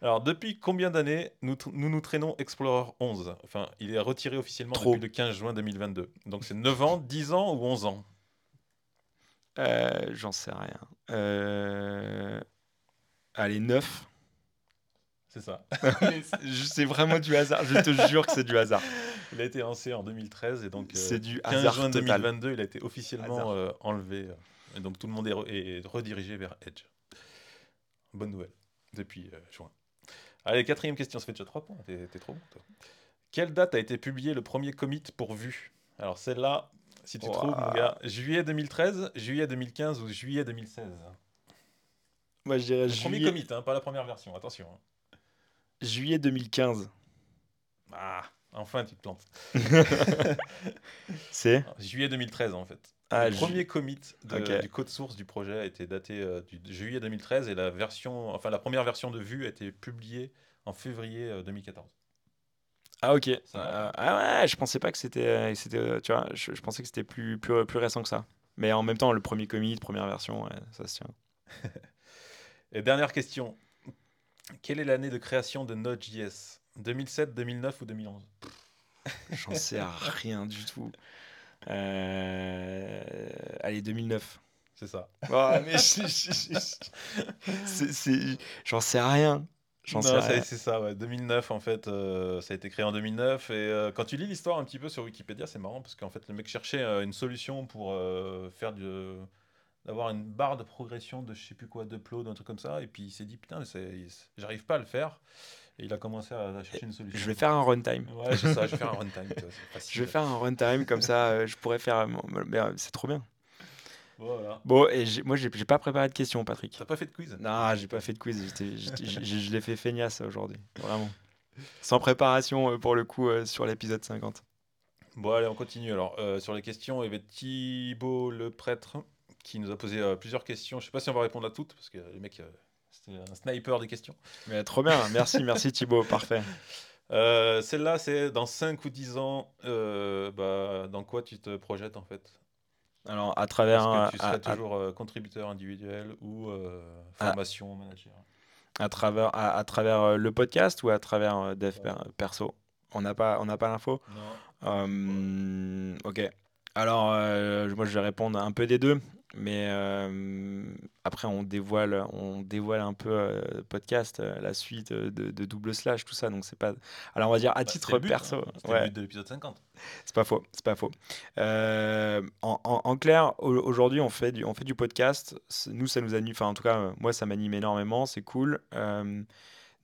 Alors, depuis combien d'années nous, nous nous traînons Explorer 11 Enfin, il est retiré officiellement Trop. depuis le 15 juin 2022. Donc, c'est 9 ans, 10 ans ou 11 ans? Euh, J'en sais rien. Euh, Allez, 9. C'est ça. c'est vraiment du hasard. Je te jure que c'est du hasard. Il a été lancé en 2013 et donc euh, C'est du 15 hasard juin total. 2022, il a été officiellement euh, enlevé. euh, et donc, tout le monde est, re- est redirigé vers Edge. Bonne nouvelle. Depuis euh, juin. Allez, quatrième question, ça fait déjà 3 points. T'es trop bon, toi. Quelle date a été publié le premier commit pour vue? Alors, celle-là, si tu trouves, mon gars, juillet 2013, juillet 2015 ou juillet 2016 Moi, je dirais Le premier commit, hein, pas la première version, attention. hein. juillet 2015. Ah, enfin, tu te plantes. C'est Juillet 2013, en fait. ah, le ju- premier commit de- du code source du projet a été daté euh, du de juillet 2013 et la version, enfin la première version de Vue a été publiée en février euh, 2014. Ah ok. Ça- Euh, ah ouais, je pensais pas que c'était, c'était, euh, tu vois, je, je pensais que c'était plus, plus, plus récent que ça. Mais en même temps, le premier commit, première version, ouais, ça se tient. Et dernière question. Quelle est l'année de création de Node.js 2007, 2009 ou 2011 J'en sais rien du tout. Euh, Allez, 2009. C'est ça. Oh, mais j'en sais rien. J'en Non, sais c'est rien. c'est ça, ouais. 2009 en fait, euh, ça a été créé en 2009 et euh, quand tu lis l'histoire un petit peu sur Wikipédia, c'est marrant parce qu'en fait le mec cherchait une solution pour faire du d'avoir une barre de progression de je sais plus quoi d'upload un truc comme ça et puis il s'est dit putain j'arrive pas à le faire et il a commencé à, à chercher une solution. Je vais faire un runtime. Ouais, c'est ça, je vais faire un runtime. Je vais faire un runtime comme ça, euh, je pourrais faire. mais, euh, C'est trop bien. Voilà. Bon, et moi, j'ai pas préparé de questions, Patrick. T'as pas fait de quiz? Non, j'ai pas fait de quiz. Je l'ai fait feignasse aujourd'hui. Vraiment. Sans préparation, euh, pour le coup, euh, sur l'épisode 50. Bon, allez, on continue. Alors, euh, sur les questions, il y avait Thibaut le prêtre qui nous a posé euh, plusieurs questions. Je sais pas si on va répondre à toutes parce que les mecs, euh, c'était un sniper des questions. Mais trop bien. Merci, merci Thibaut. Parfait. Euh, Celle-là, c'est dans 5 ou 10 ans, bah, dans quoi tu te projettes en fait? Alors, à travers. Est-ce que tu un- serais à- à- toujours contributeur individuel ou euh, formation manager? À travers, à, à travers le podcast ou à travers Dev per- perso? On n'a pas, on n'a pas l'info? Non. Euh, Ok. Alors, euh, moi, je vais répondre un peu des deux, mais euh, après, on dévoile, on dévoile un peu euh, podcast, euh, la suite euh, de, de double slash, tout ça. Donc, c'est pas. Alors, on va dire à Bah, titre but, perso. hein. Ouais. le but de l'épisode 50. C'est pas faux, c'est pas faux. En, en- en clair, au- aujourd'hui, on fait du, on fait du podcast. Nous, ça nous anime. Enfin, en tout cas, moi, ça m'anime énormément. C'est cool.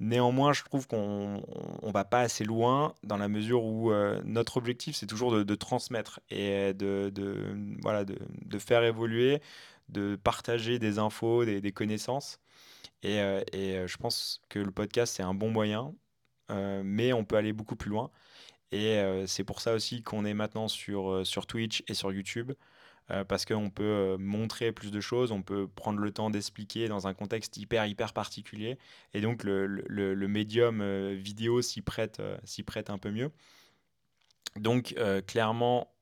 Néanmoins, je trouve qu'on on, on va pas assez loin dans la mesure où euh, notre objectif, c'est toujours de, transmettre et de, voilà, de, faire évoluer, de partager des infos, des, connaissances. Et, euh, euh, je pense que le podcast, c'est un bon moyen, mais on peut aller beaucoup plus loin. Et c'est pour ça aussi qu'on est maintenant sur Twitch et sur YouTube, euh, parce qu'on peut euh, montrer plus de choses, on peut prendre le temps d'expliquer dans un contexte hyper, hyper particulier. Et donc le, le- le- médium euh, vidéo s'y prête, s'y prête un peu mieux. Donc clairement,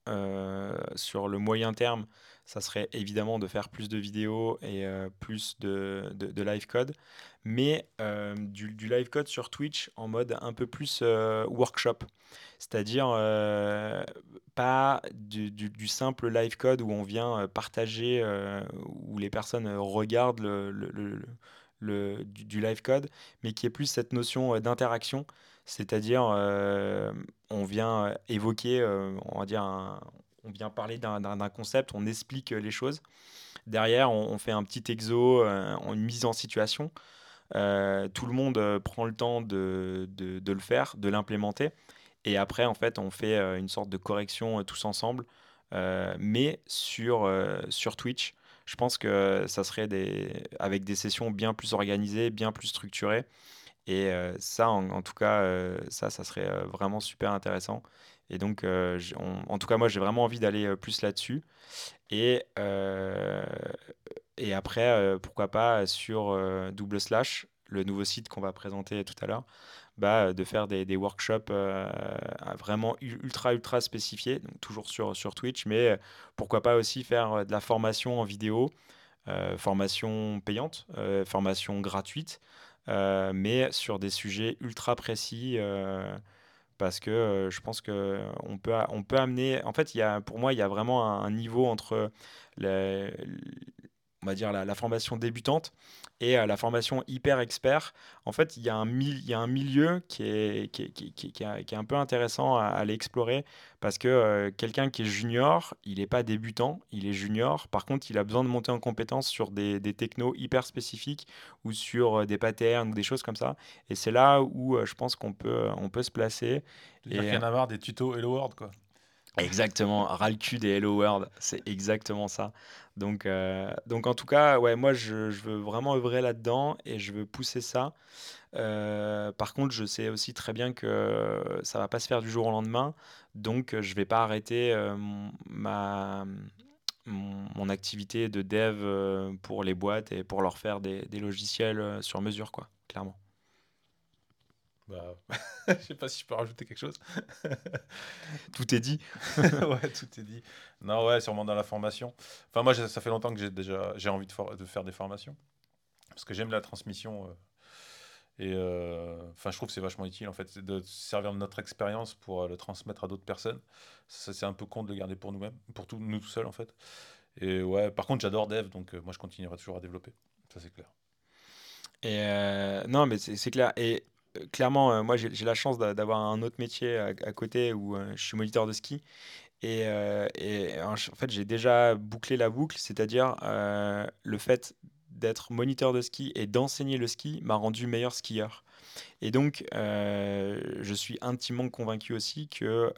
sur le moyen terme, ça serait évidemment de faire plus de vidéos et euh, plus de, de, live code, mais euh, du, du live code sur Twitch en mode un peu plus euh, workshop. C'est-à-dire pas du, du- simple live code où on vient partager, où les personnes regardent le, le- le- du, live code, mais qui est plus cette notion d'interaction. C'est-à-dire, on vient évoquer, on va dire, un- on vient parler d'un concept, on explique euh, les choses. Derrière, on, fait un petit exo, euh, une mise en situation. Euh, tout le monde prend le temps de, de- le faire, de l'implémenter. Et après, en fait, on fait une sorte de correction tous ensemble, mais sur, sur Twitch. Je pense que ça serait des, avec des sessions bien plus organisées, bien plus structurées. Et ça, en, tout cas, ça, ça serait vraiment super intéressant. Et donc, en tout cas, moi, j'ai vraiment envie d'aller plus là-dessus. Et, et après, pourquoi pas sur double slash, le nouveau site qu'on va présenter tout à l'heure, bah, de faire des, des workshops vraiment ultra, ultra spécifiés, donc toujours sur, sur Twitch, mais pourquoi pas aussi faire de la formation en vidéo, formation payante, formation gratuite, mais sur des sujets ultra précis parce que je pense qu'on peut, on peut amener. En fait, pour moi, il y a vraiment un, niveau entre on va dire, la, formation débutante et la formation hyper expert. En fait, il y a un, il y a un milieu qui est, qui, qui, qui, qui est un peu intéressant à, aller explorer parce que euh, quelqu'un qui est junior, il n'est pas débutant, il est junior. Par contre, il a besoin de monter en compétence sur des, des technos hyper spécifiques ou sur euh, des patterns ou des choses comme ça. Et c'est là où euh, je pense qu'on peut, on peut se placer. Il y en a marre des tutos Hello World, quoi. Exactement, ras cul des Hello World, c'est exactement ça. Donc, euh, donc en tout cas, ouais, moi je, veux vraiment œuvrer là-dedans et je veux pousser ça. Euh, par contre, je sais aussi très bien que ça va pas se faire du jour au lendemain, donc je vais pas arrêter euh, ma, mon, activité de dev pour les boîtes et pour leur faire des, des logiciels sur mesure, quoi, clairement. Bah, je sais pas si je peux rajouter quelque chose. tout est dit. ouais, tout est dit. Non, ouais, sûrement dans la formation. Enfin, moi, ça fait longtemps que j'ai déjà j'ai envie de, de, faire des formations parce que j'aime la transmission. Euh, et euh, enfin, je trouve que c'est vachement utile en fait de servir de notre expérience pour euh, le transmettre à d'autres personnes. Ça, c'est un peu con de le garder pour nous-mêmes, pour tout, nous tout seuls en fait. Et ouais, par contre, j'adore dev, donc moi, je continuerai toujours à développer. Ça, c'est clair. Et non, mais c'est clair. Et clairement, euh, moi, j'ai la chance d'avoir un autre métier à, côté où euh, je suis moniteur de ski. Et, euh, en fait, j'ai déjà bouclé la boucle, c'est-à-dire le fait d'être moniteur de ski et d'enseigner le ski m'a rendu meilleur skieur. Et donc, je suis intimement convaincu aussi que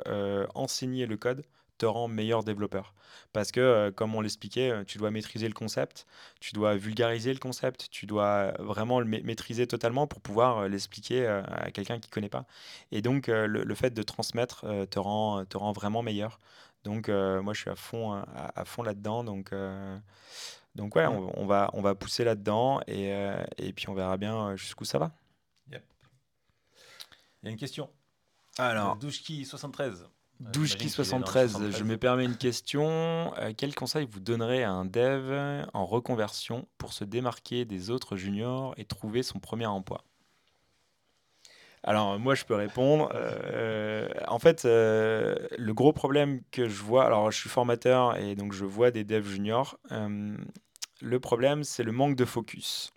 enseigner le code te rend meilleur développeur. Parce que, euh, comme on l'expliquait, euh, tu dois maîtriser le concept, tu dois vulgariser le concept, tu dois vraiment le maîtriser totalement pour pouvoir euh, l'expliquer à quelqu'un qui ne connaît pas. Et donc, le, fait de transmettre te, rend, te rend vraiment meilleur. Donc, moi, je suis à fond, à, fond là-dedans. Donc, donc ouais, on, va, on va pousser là-dedans et, et puis on verra bien jusqu'où ça va. Yep. Il y a une question. Alors, Douchki73. Douchki73, je me permets une question. Euh, quel conseil vous donnerez à un dev en reconversion pour se démarquer des autres juniors et trouver son premier emploi? Alors moi je peux répondre. Euh, en fait, euh, le gros problème que je vois, alors je suis formateur et donc je vois des devs juniors. le problème c'est le manque de focus.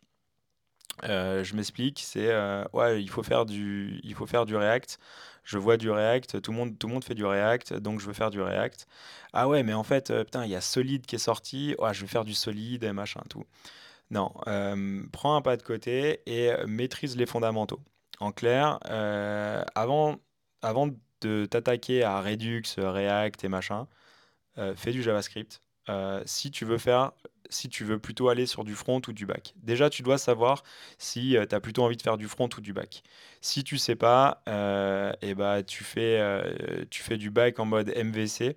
je m'explique, c'est ouais il faut faire du il faut faire du React je vois du React, tout le monde, tout le monde fait du React, donc je veux faire du React. Ah ouais, mais en fait, euh, putain, il y a Solid qui est sorti, ouais, je vais faire du Solid et machin, tout. Non, euh, prends un pas de côté et maîtrise les fondamentaux. En clair, euh, avant, avant de t'attaquer à Redux, React et machin, fais du JavaScript. si tu veux faire si tu veux plutôt aller sur du front ou du back. Déjà, tu dois savoir si euh, tu as plutôt envie de faire du front ou du back. Si tu sais pas, euh, et bah, tu, fais, euh, tu fais du back en mode MVC.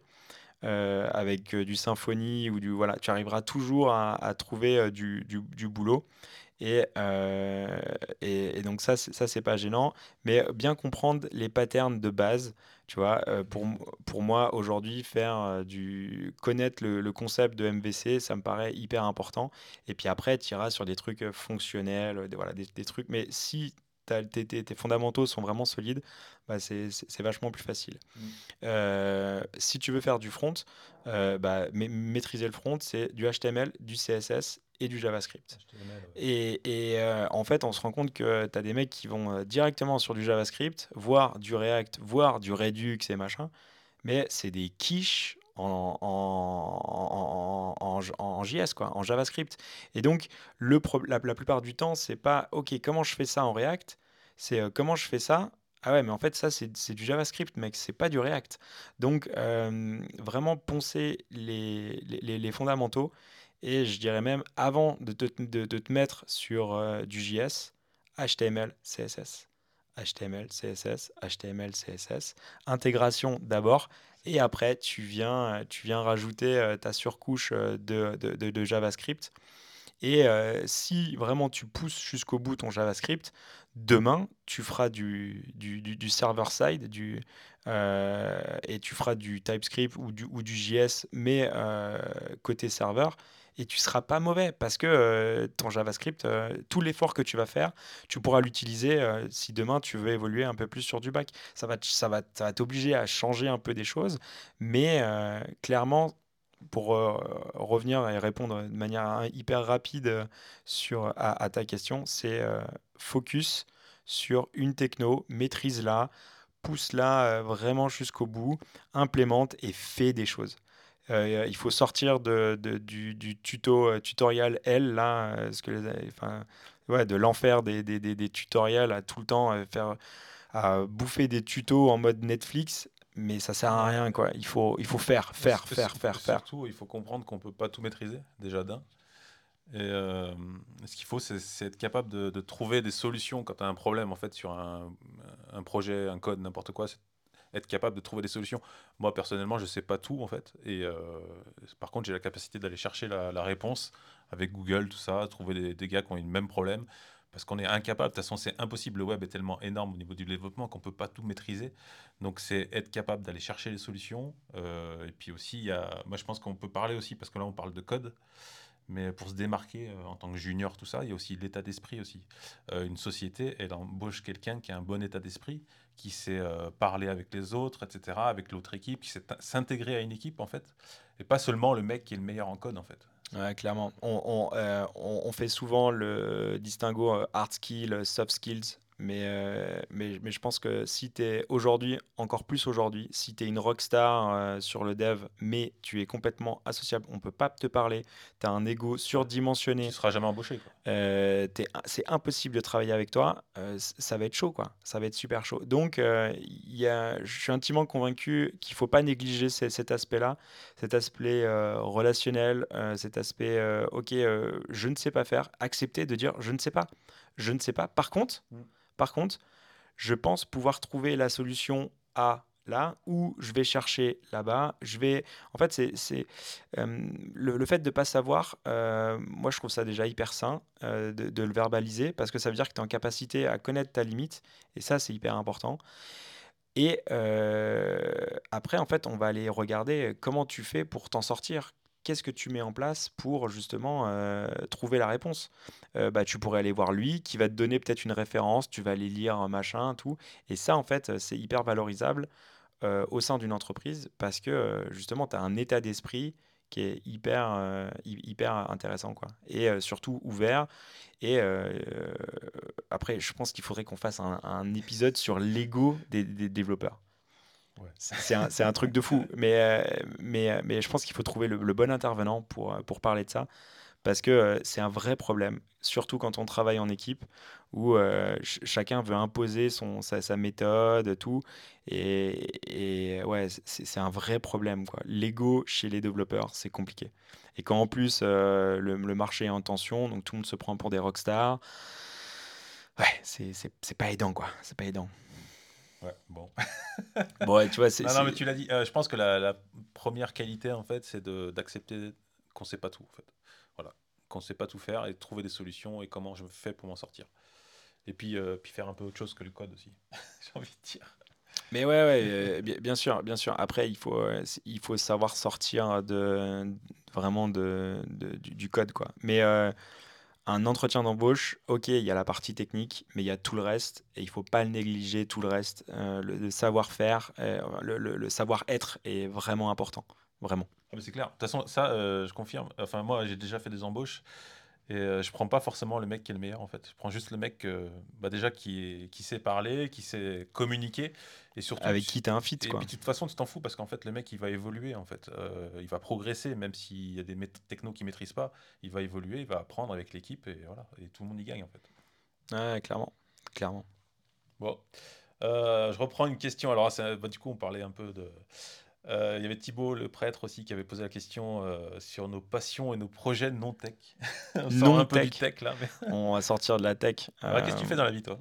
avec du Symfony ou du voilà, tu arriveras toujours à, trouver du, du, boulot. Et, et, et, donc ça, ça c'est pas gênant, mais bien comprendre les patterns de base tu vois, euh, pour, pour moi, aujourd'hui, faire euh, du connaître le, concept de MVC, ça me paraît hyper important. Et puis après, tu iras sur des trucs euh, fonctionnels, des, voilà, des, des trucs. Mais si tes, tes, tes, fondamentaux sont vraiment solides, bah c'est vachement plus facile. Mmh. si tu veux faire du front, bah, maîtriser le front, c'est du HTML, du CSS et du JavaScript. Et, et euh, en fait, on se rend compte que tu as des mecs qui vont euh, directement sur du JavaScript, voire du React, voire du Redux et machin, mais c'est des quiches en, en, en, en, JS, quoi, en JavaScript. Et donc, le la, la, plupart du temps, c'est pas OK, comment je fais ça en React? C'est euh, comment je fais ça? Ah ouais, mais en fait, ça, c'est du JavaScript, mec, c'est pas du React. Donc, vraiment poncer les, les, les fondamentaux et je dirais même, avant de te, de, te mettre sur euh, du JS, HTML, CSS. HTML, CSS, HTML, CSS. Intégration d'abord. Et après, tu viens, tu viens rajouter euh, ta surcouche euh, de, de, JavaScript. Et si vraiment tu pousses jusqu'au bout ton JavaScript, demain, tu feras du, du, du, server-side et tu feras du TypeScript ou du, ou du JS, mais côté serveur et tu seras pas mauvais parce que ton JavaScript, tout l'effort que tu vas faire, tu pourras l'utiliser si demain tu veux évoluer un peu plus sur du back. Ça va, t'obliger à changer un peu des choses, mais clairement, pour revenir et répondre de manière hyper rapide sur, à, ta question, c'est focus sur une techno, maîtrise-la, pousse-la vraiment jusqu'au bout, implémente et fais des choses. Euh, il faut sortir de, du, tuto euh, tutoriel L là, euh, ce que enfin, ouais, de l'enfer des, des, des, tutoriels à tout le temps faire à bouffer des tutos en mode Netflix mais ça sert à rien quoi. Il faut il faut faire faire faire faire faire. surtout il faut comprendre qu'on peut pas tout maîtriser déjà d'un. Et ce qu'il faut c'est être capable de, de, trouver des solutions quand tu as un problème en fait sur un, un projet un code n'importe quoi être capable de trouver des solutions. Moi, personnellement, je ne sais pas tout, en fait. Et euh, par contre, j'ai la capacité d'aller chercher la, réponse avec Google, tout ça, trouver des, gars qui ont le même problème. Parce qu'on est incapable, de toute façon, c'est impossible. Le web est tellement énorme au niveau du développement qu'on ne peut pas tout maîtriser. Donc, c'est être capable d'aller chercher les solutions. Euh, et puis aussi, y a, moi, je pense qu'on peut parler aussi, parce que là, on parle de code. Mais pour se démarquer euh, en tant que junior, tout ça, il y a aussi l'état d'esprit aussi. une société, elle embauche quelqu'un qui a un bon état d'esprit, qui sait euh, parler avec les autres, etc., avec l'autre équipe, qui sait s'intégrer à une équipe, en fait, et pas seulement le mec qui est le meilleur en code, en fait. Ouais, clairement. On, on, euh, fait souvent le distinguo euh, hard skills, soft skills. Mais, euh, mais, mais, je pense que si tu es aujourd'hui, encore plus aujourd'hui, si tu es une rockstar euh, sur le dev, mais tu es complètement associable, on peut pas te parler, tu as un ego surdimensionné. Tu seras jamais embauché. Euh, c'est impossible de travailler avec toi, ça va être chaud, quoi. Ça va être super chaud. Donc, y a, je suis intimement convaincu qu'il faut pas négliger cet aspect-là, cet aspect relationnel, cet aspect, ok, je ne sais pas faire, accepter de dire je ne sais pas. Je ne sais pas. Par contre, mm. Par contre, je pense pouvoir trouver la solution à là ou je vais chercher là-bas. Je vais, en fait, c'est euh, le, fait de ne pas savoir. Euh, moi, je trouve ça déjà hyper sain euh, de, le verbaliser parce que ça veut dire que tu es en capacité à connaître ta limite et ça, c'est hyper important. Et après, en fait, on va aller regarder comment tu fais pour t'en sortir qu'est-ce que tu mets en place pour justement trouver la réponse? Euh, bah, Tu pourrais aller voir lui, qui va te donner peut-être une référence, tu vas aller lire un machin, tout. Et ça, en fait, c'est hyper valorisable euh, au sein d'une entreprise parce que justement, tu as un état d'esprit qui est hyper, hyper intéressant quoi. et surtout ouvert. Et après, je pense qu'il faudrait qu'on fasse un, épisode sur l'ego des développeurs. C'est un, un, truc de fou. Mais, euh, mais, euh, mais je pense qu'il faut trouver le, bon intervenant pour, euh, pour parler de ça. Parce que c'est un vrai problème, surtout quand on travaille en équipe, où chacun veut imposer son, sa, sa méthode, tout. Et, et ouais, c'est un vrai problème. L'ego chez les développeurs, c'est compliqué. Et quand en plus le, le, marché est en tension, donc tout le monde se prend pour des rockstars, ouais, c'est pas aidant, quoi. C'est pas aidant. Ouais, bon. bon, tu vois, c'est. Non, non, mais tu l'as dit. Euh, je pense que la, la, première qualité, en fait, c'est d'accepter qu'on sait pas tout, en fait. Voilà. Qu'on sait pas tout faire et trouver des solutions et comment je fais pour m'en sortir. Et puis, euh, puis faire un peu autre chose que le code aussi, j'ai envie de dire. Mais ouais, ouais euh, bien, sûr, bien sûr. Après, il faut, il faut savoir sortir de, vraiment de, du, du, code, quoi. Mais un entretien d'embauche, ok, il y a la partie technique, mais il y a tout le reste, et il faut pas le négliger, tout le reste. Euh, le, savoir-faire, euh, le, savoir-être est vraiment important, vraiment. Ah, c'est clair. De toute façon, ça, euh, je confirme. Enfin, moi, j'ai déjà fait des embauches. Et euh, je prends pas forcément le mec qui est le meilleur en fait. Je prends juste le mec bah, déjà qui, qui sait parler, qui sait communiquer et surtout avec qui tu as un fit. Et quoi. puis de toute façon tu t'en fous parce qu'en fait le mec il va évoluer en fait, euh, il va progresser même s'il y a des technos qu'il maîtrise pas, il va évoluer, il va apprendre avec l'équipe et voilà et tout le monde y gagne en fait. Ouais clairement, clairement. Bon, euh, je reprends une question. Alors bah, du coup on parlait un peu de Euh, il y avait Thibaut, le prêtre aussi, qui avait posé la question euh, sur nos passions et nos projets non tech. On sort un peu du tech là. On va sortir de la tech. Qu'est-ce que tu fais dans la vie, toi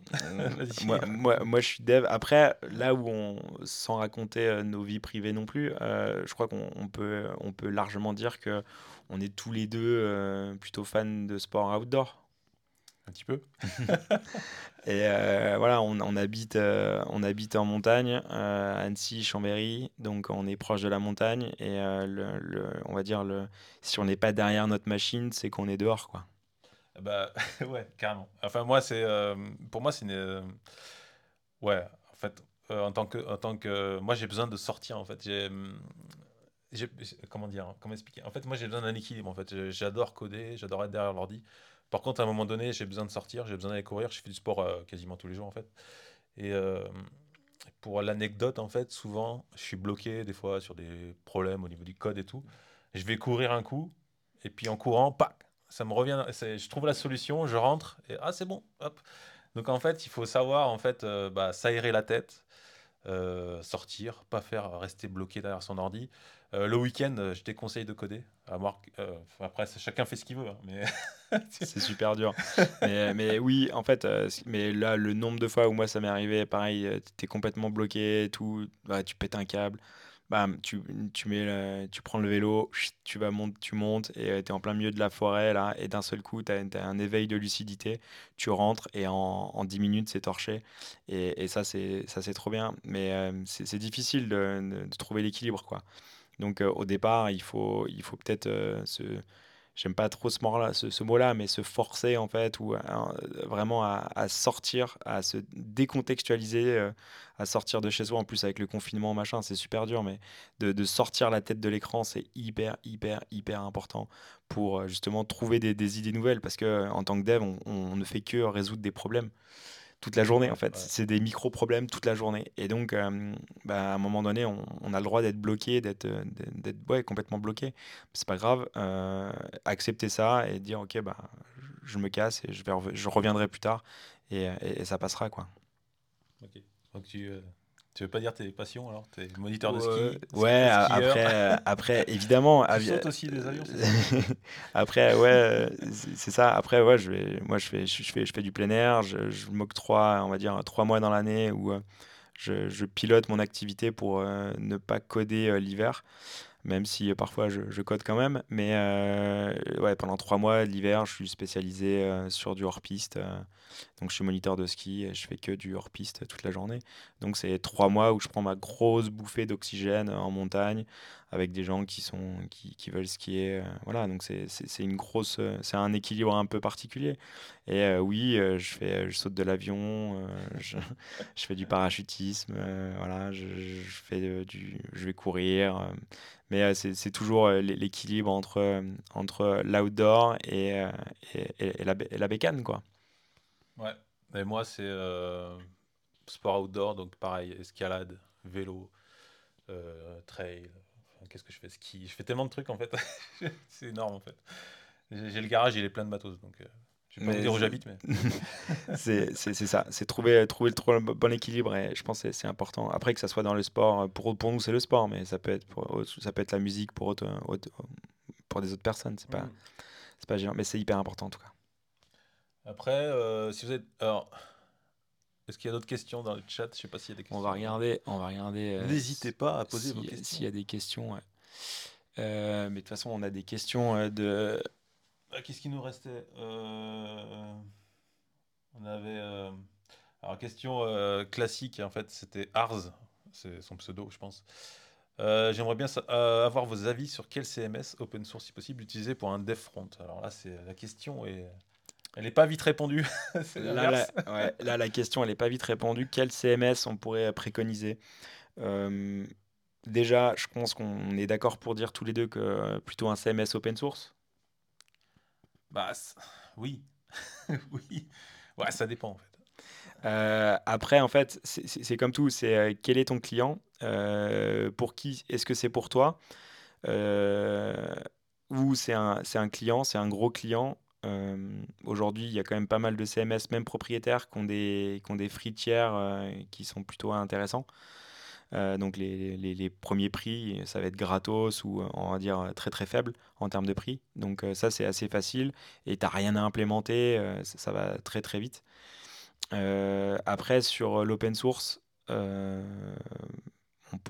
moi, moi, moi, je suis dev. Après, là où on, sans raconter nos vies privées non plus, je crois qu'on peut, on peut largement dire que on est tous les deux plutôt fans de sport outdoor un petit peu. et euh, voilà, on, habite, euh, on habite en montagne, euh, Annecy, Chambéry, donc on est proche de la montagne. Et le, on va dire, le, si on n'est pas derrière notre machine, c'est qu'on est dehors, quoi. Bah ouais, carrément. Enfin moi, c'est, pour moi, c'est une, ouais, en fait, en tant que, en tant que, moi, j'ai besoin de sortir, en fait. J'ai, comment dire, comment expliquer? En fait, moi, j'ai besoin d'un équilibre. En fait, j'adore coder, j'adore être derrière l'ordi. Par contre, à un moment donné, j'ai besoin de sortir, j'ai besoin d'aller courir. Je fais du sport euh, quasiment tous les jours, en fait. Et euh, pour l'anecdote, en fait, souvent, je suis bloqué des fois sur des problèmes au niveau du code et tout. Je vais courir un coup, et puis en courant, pac, ça me revient. Je trouve la solution, je rentre, et ah, c'est bon, hop. Donc en fait, il faut savoir en fait euh, bah, s'aérer la tête, sortir, pas faire rester bloqué derrière son ordi. Le week-end, je déconseille de coder. À après, chacun fait ce qu'il veut. Hein, mais c'est super dur. mais, oui, en fait, mais là, le nombre de fois où moi ça m'est arrivé, pareil, tu es complètement bloqué, tout, tu pètes un câble. Bam, tu, tu, mets tu prends le vélo, tu vas monte, tu montes et tu es en plein milieu de la forêt là et d'un seul coup tu as, un éveil de lucidité, tu rentres et en, en 10 minutes c'est torché et, et ça c'est trop bien mais c'est difficile de, de trouver l'équilibre quoi. Donc au départ, il faut, il faut peut-être se j'aime pas trop ce mot-là, mais se forcer en fait, ou vraiment à, sortir, à se décontextualiser, à sortir de chez soi. En plus avec le confinement, machin, c'est super dur, mais de, sortir la tête de l'écran, c'est hyper, hyper, hyper important pour justement trouver des, idées nouvelles, parce que en tant que dev, on ne fait que résoudre des problèmes toute la journée en fait. C'est des micro-problèmes toute la journée. Et donc, euh, bah, à un moment donné, on, a le droit d'être bloqué, d'être euh, ouais, complètement bloqué. C'est pas grave. Euh, accepter ça et dire, ok, bah, je me casse et je, vais, je reviendrai plus tard et, ça passera. quoi. Ok. Donc tu, tu veux pas dire tes passions alors Tes moniteurs de ski Ouais, après, après, évidemment. Tu sautes aussi des avions Après, ouais, c'est ça. Après, ouais, je vais, moi, je fais, je, fais, je fais du plein air. Je, je m'octroie, on va dire, trois mois dans l'année où euh, je, je, pilote mon activité pour euh, ne pas coder euh, l'hiver même si parfois je, code quand même. Mais ouais, pendant trois mois l'hiver, je suis spécialisé sur du hors-piste. Donc je suis moniteur de ski et je fais que du hors-piste toute la journée. Donc c'est trois mois où je prends ma grosse bouffée d'oxygène en montagne avec des gens qui, sont, qui, qui veulent skier. voilà, donc c'est une grosse, c'est un équilibre un peu particulier. Et oui, je, fais, je saute de l'avion, je, fais du parachutisme, voilà, je, fais du, je vais courir. Mais c'est toujours l'équilibre entre, entre l'outdoor et, et, la, la, bécane, quoi. Ouais, mais moi, c'est sport outdoor, donc pareil, escalade, vélo, trail. Qu'est-ce que je fais? Ski. Je fais tellement de trucs, en fait. c'est énorme, en fait. J'ai le garage, il est plein de matos, donc... Je vais pas dire où j'habite, mais. c'est ça, c'est trouver, trouver le, bon équilibre et je pense que c'est important. Après, que ça soit dans le sport, pour, pour nous, c'est le sport, mais ça peut être, pour, ça peut être la musique pour, autre, pour des autres personnes. C'est pas, c'est pas gênant, mais c'est hyper important en tout cas. Après, euh, si vous êtes. Alors, est-ce qu'il y a d'autres questions dans le chat? Je sais pas s'il y a des questions. On va regarder. On va regarder euh, N'hésitez pas à poser vos questions. S'il y a des questions. Euh, mais de toute façon, on a des questions de ah, qu'est-ce qui nous restait? Euh, On avait. Euh, alors, question euh, classique, en fait, c'était Ars, c'est son pseudo, je pense. J'aimerais bien avoir vos avis sur quel CMS open source, si possible, utiliser pour un dev front. Alors là, c'est la question et elle n'est pas vite répondue. là, la, là, la question, elle n'est pas vite répondue. Quel CMS on pourrait préconiser? Déjà, je pense qu'on est d'accord pour dire tous les deux que plutôt un CMS open source? Bah, oui. oui. Ouais, ça dépend en fait. Euh, après, en fait, c'est comme tout. C'est euh, quel est ton client? Euh, Pour qui Est-ce que c'est pour toi? Ou c'est un, un, client, c'est un gros client Aujourd'hui, il y a quand même pas mal de CMS, même propriétaires, qui ont des, qui ont des free tiers qui sont plutôt intéressants. donc les, les, premiers prix, ça va être gratos ou on va dire très très faible en termes de prix. Donc ça c'est assez facile et tu n'as rien à implémenter, ça, va très très vite. après sur l'open source,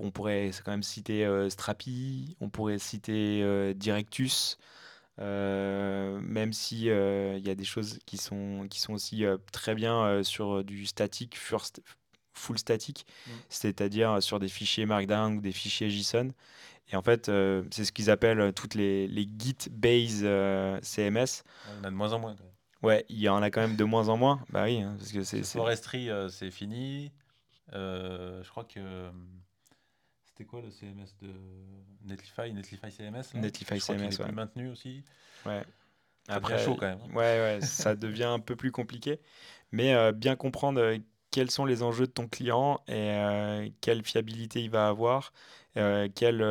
on, pourrait quand même citer euh, Strapi, on pourrait citer euh, Directus, euh, même si il y a des choses qui sont, qui sont aussi très bien sur du statique, full statique, mm. c'est-à-dire sur des fichiers Markdown ou des fichiers JSON. Et en fait, c'est ce qu'ils appellent toutes les, les Git-based CMS. On a de moins en moins. Ouais, il y en a quand même de moins en moins. Bah oui, hein, parce que c'est. Forestry, c'est fini. je crois que c'était quoi le CMS de Netlify? Netlify CMS Netlify CMS, ouais. maintenu aussi. Ouais. Après, chaud quand même. Hein. Ouais, ouais, ça devient un peu plus compliqué. Mais euh, bien comprendre euh, quels sont les enjeux de ton client et euh, quelle fiabilité il va avoir, quelle,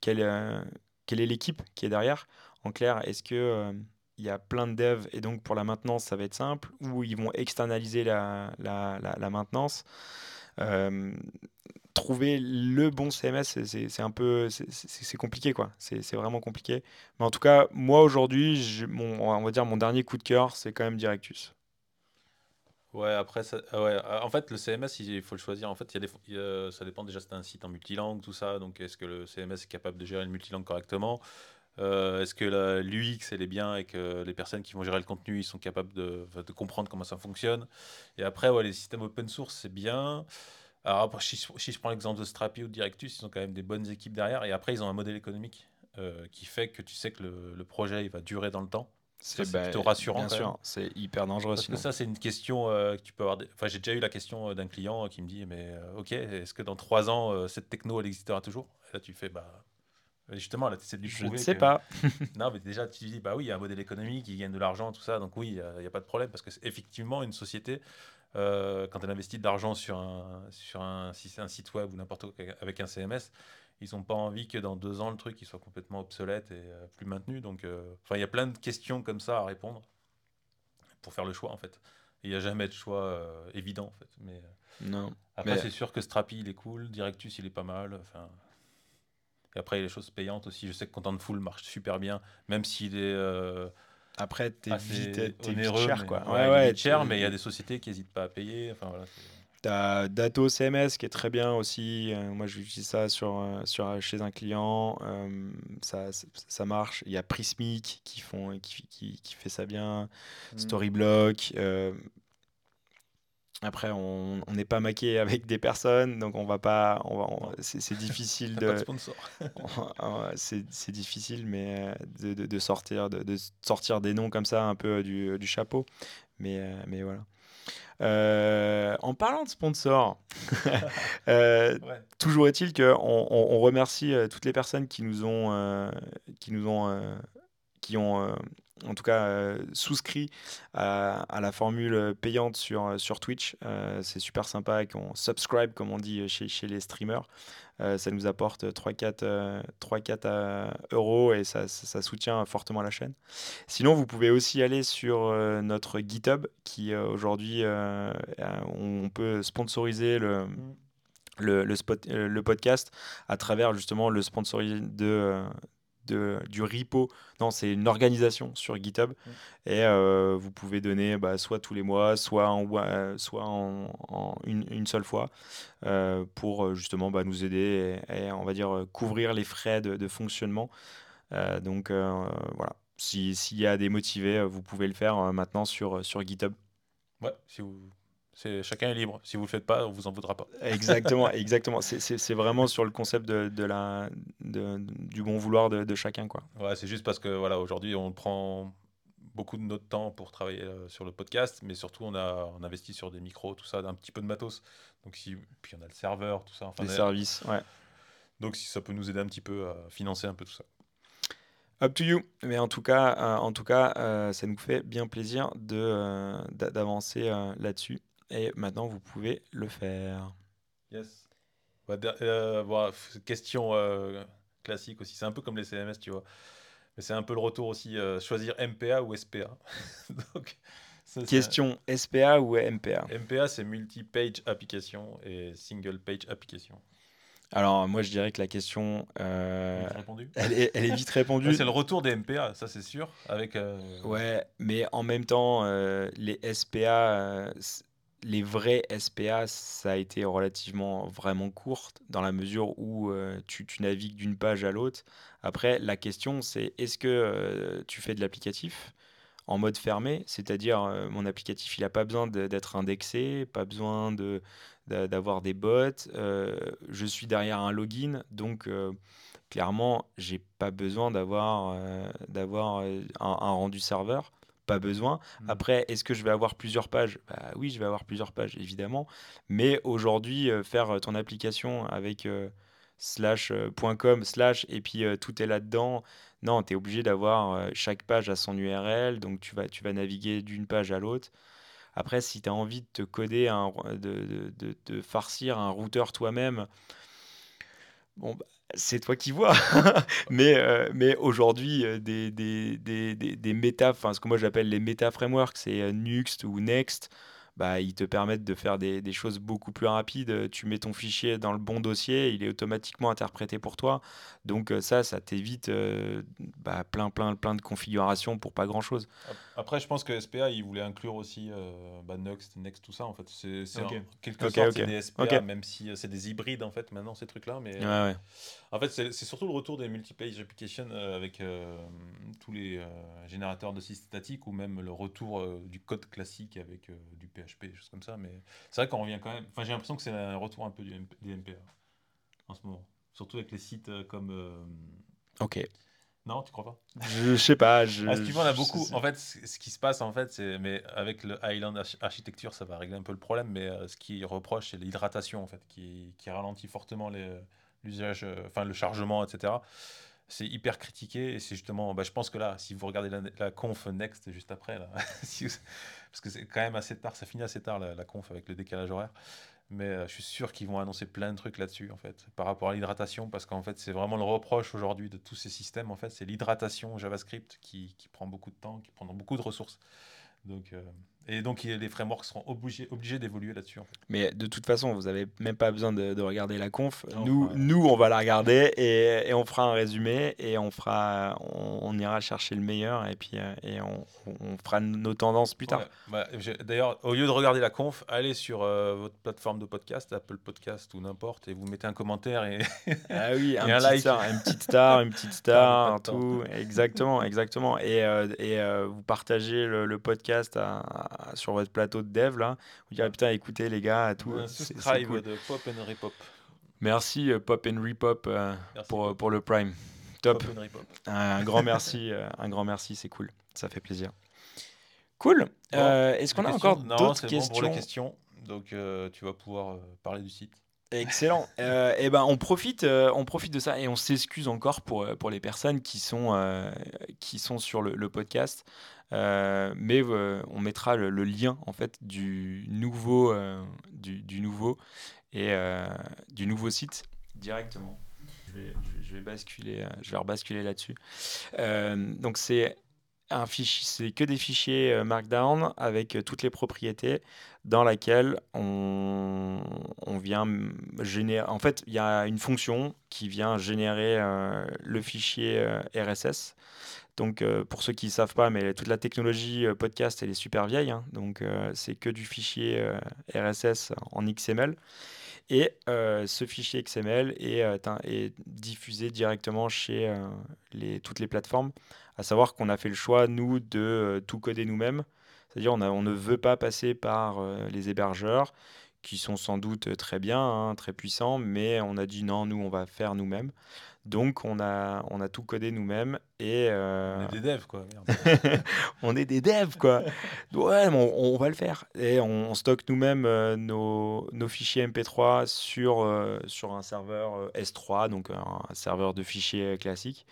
quelle, quelle est l'équipe qui est derrière. En clair, est-ce que il y a plein de devs et donc pour la maintenance ça va être simple ou ils vont externaliser la, la, la, la maintenance trouver le bon CMS, c'est un peu, c'est compliqué quoi. C'est vraiment compliqué. Mais en tout cas, moi aujourd'hui, on va dire mon dernier coup de cœur, c'est quand même Directus. Ouais, après, ah ouais, ah, en fait, le CMS, il faut le choisir. En fait, il y a des, ça dépend déjà c'est un site en multilangue, tout ça. Donc, est-ce que le CMS est capable de gérer le multilangue correctement? Euh, Est-ce que l'UX, elle est bien et que les personnes qui vont gérer le contenu, ils sont capables de, de comprendre comment ça fonctionne? Et après, ouais, les systèmes open source, c'est bien. Alors, si, je prends l'exemple de Strapi ou de Directus, ils ont quand même des bonnes équipes derrière. Et après, ils ont un modèle économique euh, qui fait que tu sais que le, projet il va durer dans le temps. C'est bah, plutôt rassurant. Bien sûr, c'est hyper dangereux. Parce que ça, c'est une question euh, que tu peux avoir. Enfin, j'ai déjà eu la question euh, d'un client qui me dit Mais ok, est-ce que dans trois ans, cette techno, elle existera toujours? Et là, tu fais Bah. Justement, là, tu essaies de lui Je ne sais pas. non, mais déjà, tu dis Bah oui, il y a un modèle économique, il gagne de l'argent, tout ça. Donc, oui, il n'y a, pas de problème. Parce que, effectivement, une société, euh, quand elle investit de l'argent sur un, sur un, site web ou n'importe quoi avec un CMS, ils n'ont pas envie que dans deux ans le truc il soit complètement obsolète et euh, plus maintenu. Donc, euh, enfin, il y a plein de questions comme ça à répondre pour faire le choix en fait. Il n'y a jamais de choix évident en fait. Mais non. Après, c'est sûr que Strapi il est cool, Directus il est pas mal. Enfin. Et après, il y a les choses payantes aussi. Je sais que Contentful marche super bien, même s'il est après, t'es vite, cher, quoi. Ouais, ouais, cher, mais il y a des sociétés qui n'hésitent pas à payer. Enfin, voilà, T'as Dato CMS qui est très bien aussi. Euh, moi, j'utilise ça sur, euh, sur, chez un client. Euh, ça, ça marche. Il y a Prismic qui, font, qui, qui, qui fait ça bien. Mm. Storyblock. Après, on n'est pas maqué avec des personnes, donc on va pas. On va, c'est difficile de. c'est difficile, mais de, de, sortir, de, de, sortir des noms comme ça un peu du, du chapeau. Mais, euh, mais voilà. Euh, en parlant de sponsors, euh, toujours est-il qu'on on, on, remercie toutes les personnes qui nous ont, qui nous ont, qui ont en tout cas euh, souscrit à, la formule payante sur, sur Twitch. Euh, c'est super sympa qu'on subscribe, comme on dit chez, chez les streamers. Euh, ça nous apporte 3-4 euros et ça, ça, soutient fortement la chaîne. Sinon, vous pouvez aussi aller sur notre GitHub qui aujourd'hui, on peut sponsoriser le. Le, le, podcast à travers justement le sponsoring de, de, du repo. Non, c'est une organisation sur GitHub. Mm. Et euh, vous pouvez donner bah, soit tous les mois, soit en, soit en, une, seule fois euh, pour justement bah, nous aider et, on va dire couvrir les frais de, fonctionnement. Euh, donc voilà, s'il y a des motivés, vous pouvez le faire maintenant sur, sur GitHub. Ouais, si vous c'est chacun est libre. Si vous le faites pas, on vous en voudra pas. Exactement, exactement. C'est vraiment sur le concept de, de la, de, du bon vouloir de, de, chacun, quoi. Ouais, c'est juste parce que voilà, aujourd'hui, on prend beaucoup de notre temps pour travailler euh, sur le podcast, mais surtout on a on investit sur des micros, tout ça, un petit peu de matos. Donc si puis on a le serveur, tout ça. Enfin, Les services, ouais. Donc si ça peut nous aider un petit peu à financer un peu tout ça. Up to you. Mais en tout cas, euh, en tout cas, euh, ça nous fait bien plaisir de d'avancer là-dessus. Et maintenant, vous pouvez le faire. Yes. Bah, euh, question euh, classique aussi. C'est un peu comme les CMS, tu vois. Mais c'est un peu le retour aussi. Euh, choisir MPA ou SPA. Donc, question SPA ou MPA MPA, c'est multi-page application et single-page application. Alors, moi, je dirais que la question, euh, elle, est, elle, est, vite répondue. c'est le retour des MPA, ça c'est sûr. Avec, euh, Ouais, mais en même temps, euh, les SPA, les vrais SPA, ça a été relativement vraiment court dans la mesure où tu, tu, navigues d'une page à l'autre. Après, la question, c'est est-ce que tu fais de l'applicatif en mode fermé, c'est-à-dire mon applicatif, il n'a pas besoin d'être indexé, pas besoin d'avoir des bots. Euh, je suis derrière un login, donc euh, clairement, j'ai pas besoin d'avoir euh, d'avoir un, rendu serveur. Pas besoin. Mmh. Après, est-ce que je vais avoir plusieurs pages? Bah, Oui, je vais avoir plusieurs pages, évidemment. Mais aujourd'hui, faire ton application avec slash.com slash et puis tout est là-dedans. Non, tu es obligé d'avoir chaque page à son URL, donc tu vas, tu vas naviguer d'une page à l'autre. Après, si tu as envie de te coder, un, de, de, de, farcir un routeur toi-même, bon, bah, c'est toi qui vois. mais euh, mais aujourd'hui, euh, des, des, des, des, méta, enfin ce que moi j'appelle les méta frameworks, c'est euh, Nuxt ou Next bah, ils te permettent de faire des, des, choses beaucoup plus rapides. Tu mets ton fichier dans le bon dossier, il est automatiquement interprété pour toi. Donc euh, ça, ça t'évite euh, bah, plein, plein, plein de configurations pour pas grand-chose. Après, je pense que SPA, il voulait inclure aussi euh, bah, Next, Next, tout ça. En fait, c'est quelque sorte des SPA, même si c'est des hybrides en fait maintenant ces trucs-là. Mais en fait, c'est surtout le retour des multi-page applications avec tous les générateurs de sites statiques ou même le retour du code classique avec du PHP des choses comme ça. Mais c'est vrai qu'on revient quand même. Enfin, j'ai l'impression que c'est un retour un peu du des MPA en ce moment. Surtout avec les sites euh, comme. Euh, ok. Non, tu crois pas? Je sais pas. Je... Ah, on a beaucoup. En fait, ce qui se passe, en fait, c'est. Mais avec le Island Architecture, ça va régler un peu le problème. Mais euh, ce qui reproche, c'est l'hydratation, en fait, qui, qui ralentit fortement l'usage, enfin, le chargement, etc c'est hyper critiqué et c'est justement, bah, je pense que là, si vous regardez la, conf next juste après, parce que c'est quand même assez tard, ça finit assez tard la, conf avec le décalage horaire, mais euh, je suis sûr qu'ils vont annoncer plein de trucs là-dessus en fait, par rapport à l'hydratation, parce qu'en fait c'est vraiment le reproche aujourd'hui de tous ces systèmes, en fait, c'est l'hydratation JavaScript qui, qui, prend beaucoup de temps, qui prend beaucoup de ressources. Donc, euh, et donc, les frameworks seront obligés, obligés d'évoluer là-dessus. En fait. Mais de toute façon, vous n'avez même pas besoin de, regarder la conf. nous, nous, on va la regarder et, et, on fera un résumé et on, fera, on, ira chercher le meilleur et puis euh, et on, on fera nos tendances plus tard. Bah, d'ailleurs, au lieu de regarder la conf, allez sur euh, votre plateforme de podcast, Apple Podcast ou n'importe, et vous mettez un commentaire et, ah oui, un, petit like. Star, une petite star, une petite star, tout. Exactement, exactement. Et, euh, et vous partagez le, le podcast à sur votre plateau de dev là, vous direz putain écoutez les gars tout. subscribe cool. de Pop and Repop. Merci euh, Pop and Repop euh, pour, pour le Prime. Top. Pop and Repop. Un grand merci, euh, un grand merci, c'est cool, ça fait plaisir. Cool. Est-ce qu'on a encore d'autres questions bon pour questions? Donc tu vas pouvoir parler du site. Excellent. et eh ben on profite, on profite de ça et on s'excuse encore pour, pour les personnes qui sont, qui sont sur le, le podcast. Euh, mais euh, on mettra le, lien en fait du nouveau, euh, du, nouveau et du nouveau site directement. Je vais, basculer, je vais rebasculer là-dessus. donc c'est un fichier, c'est que des fichiers Markdown avec toutes les propriétés dans laquelle on vient générer. En fait, il y a une fonction qui vient générer le fichier RSS donc, euh, pour ceux qui ne savent pas, mais toute la technologie euh, podcast, elle est super vieille. Hein. donc, euh, c'est que du fichier RSS en XML. Et ce fichier XML est, diffusé directement chez toutes les plateformes. À savoir qu'on a fait le choix, nous, de tout coder nous-mêmes. C'est-à-dire on, on ne veut pas passer par les hébergeurs qui sont sans doute très bien, hein, très puissants, mais on a dit non, nous, on va faire nous-mêmes. Donc, on a, on a tout codé nous-mêmes. Et, euh, On est des devs, quoi. on est des devs, quoi. Ouais, on, va le faire. Et on, stocke nous-mêmes euh, nos, nos, fichiers MP3 sur, euh, sur un serveur S3, donc un, serveur de fichiers classique.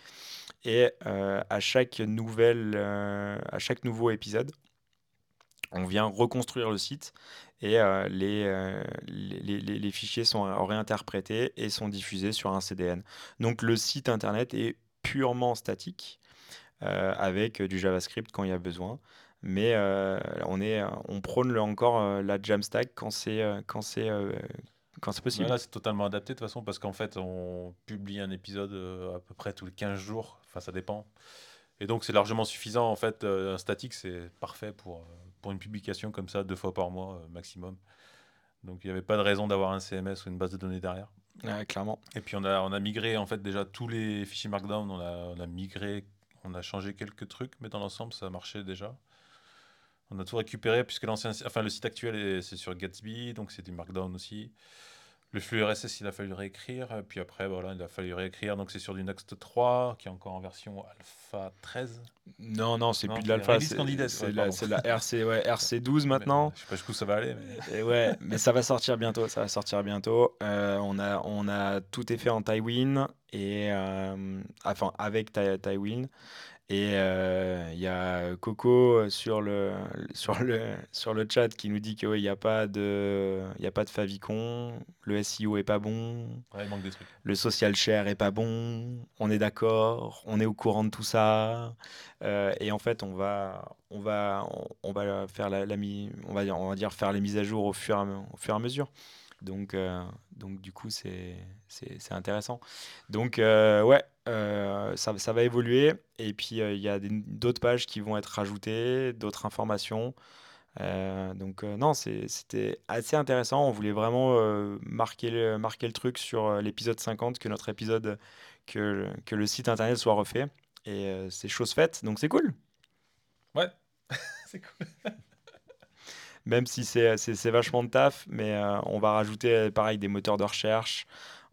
Et à chaque nouvelle, à chaque nouveau épisode, on vient reconstruire le site et euh, euh, les, fichiers sont réinterprétés et sont diffusés sur un CDN. Donc le site internet est purement statique euh, avec du JavaScript quand il y a besoin. Mais on, prône encore la Jamstack quand c'est possible. Là, c'est totalement adapté de toute façon parce qu'en fait, on publie un épisode à peu près tous les 15 jours. Enfin, ça dépend. Et donc, c'est largement suffisant. En fait, un statique, c'est parfait pour, pour une publication comme ça, deux fois par mois maximum. Donc, il n'y avait pas de raison d'avoir un CMS ou une base de données derrière. clairement. Et puis, on a, on a migré, en fait, déjà tous les fichiers Markdown, on a, on a migré, on a changé quelques trucs, mais dans l'ensemble, ça marchait déjà. On a tout récupéré puisque l'ancien, enfin le site actuel c'est sur Gatsby, donc c'est du Markdown aussi. Le flux RSS, il a fallu réécrire. Puis après, voilà, il a fallu réécrire. Donc c'est sur du Next 3, qui est encore en version Alpha 13. Non, non, c'est plus de l'Alpha. C'est la, la, RC, ouais, RC12 maintenant. je sais pas jusqu'où ça va aller. Mais... ouais, mais ça va sortir bientôt. Ça va sortir bientôt. Euh, on, a, on a tout est fait en Tywin. Et, euh, enfin, avec Tywin. Et il euh, y a Coco sur le, sur le, sur le chat qui nous dit qu'il n'y a, pas de, y a pas de favicon, le SEO est pas bon, il manque des trucs. le social share est pas bon, on est d'accord, on est au courant de tout ça. Euh, et en fait, on va, on va, on, va faire la, la on va dire, on va dire faire les mises à jour au fur, au fur et à mesure. Donc, euh, donc du coup, c'est intéressant. Donc, euh, ouais, euh, ça, ça, va évoluer. Et puis, il y a d'autres pages qui vont être rajoutées, d'autres informations. donc, non, c'était assez intéressant. On voulait vraiment marquer, le, marquer le truc sur l'épisode 50, que notre épisode, que, que le site internet soit refait. Et c'est chose faite, donc c'est cool. Ouais, c'est cool même si c'est vachement de taf, mais euh, on va rajouter euh, pareil des moteurs de recherche.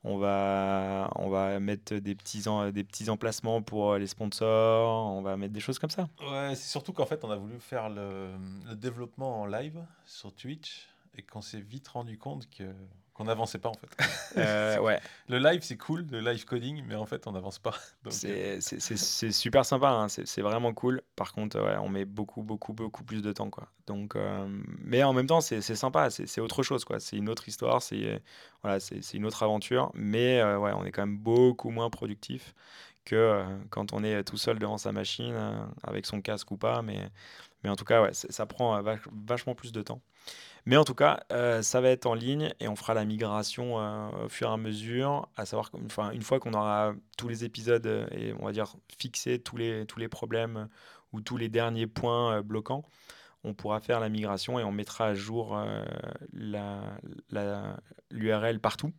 On va, on va mettre des petits, des petits emplacements pour euh, les sponsors, on va mettre des choses comme ça. Ouais, c'est surtout qu'en fait, on a voulu faire le, le développement en live sur Twitch et qu'on s'est vite rendu compte que qu'on n'avançait pas en fait. Euh, ouais. Le live c'est cool, le live coding, mais en fait on n'avance pas. Euh. C'est super sympa, hein. c'est vraiment cool. Par contre, ouais, on met beaucoup, beaucoup, beaucoup plus de temps. Quoi. Donc, euh, mais en même temps, c'est sympa, c'est autre chose. C'est une autre histoire, c'est voilà, une autre aventure. Mais ouais, on est quand même beaucoup moins productif que quand on est tout seul devant sa machine, avec son casque ou pas. Mais, mais en tout cas, ouais, ça prend vachement plus de temps. Mais en tout cas, euh, ça va être en ligne et on fera la migration euh, au fur et à mesure, à savoir enfin, une fois qu'on aura tous les épisodes euh, et on va dire fixé tous les, tous les problèmes ou tous les derniers points bloquants, on pourra faire la migration et on mettra à jour l'URL partout.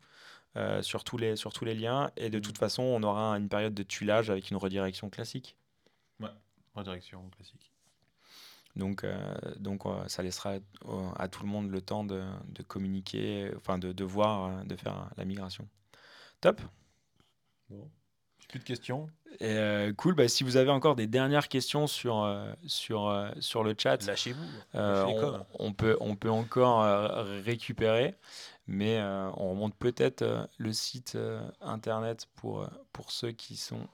sur, tous les, sur tous les liens et de toute mmh. façon on aura une période de tuilage avec une redirection classique. Ouais, redirection classique. Donc, euh, donc ça laissera à tout le monde le temps de, de communiquer, enfin de, de, voir, euh, de faire la migration. Top. Bon. Plus de questions? Euh, cool. Bah, si vous avez encore des dernières questions sur, sur, sur le chat, lâchez-vous. on, on, peut, on peut encore récupérer, mais on remonte peut-être le site internet pour, pour ceux qui sont,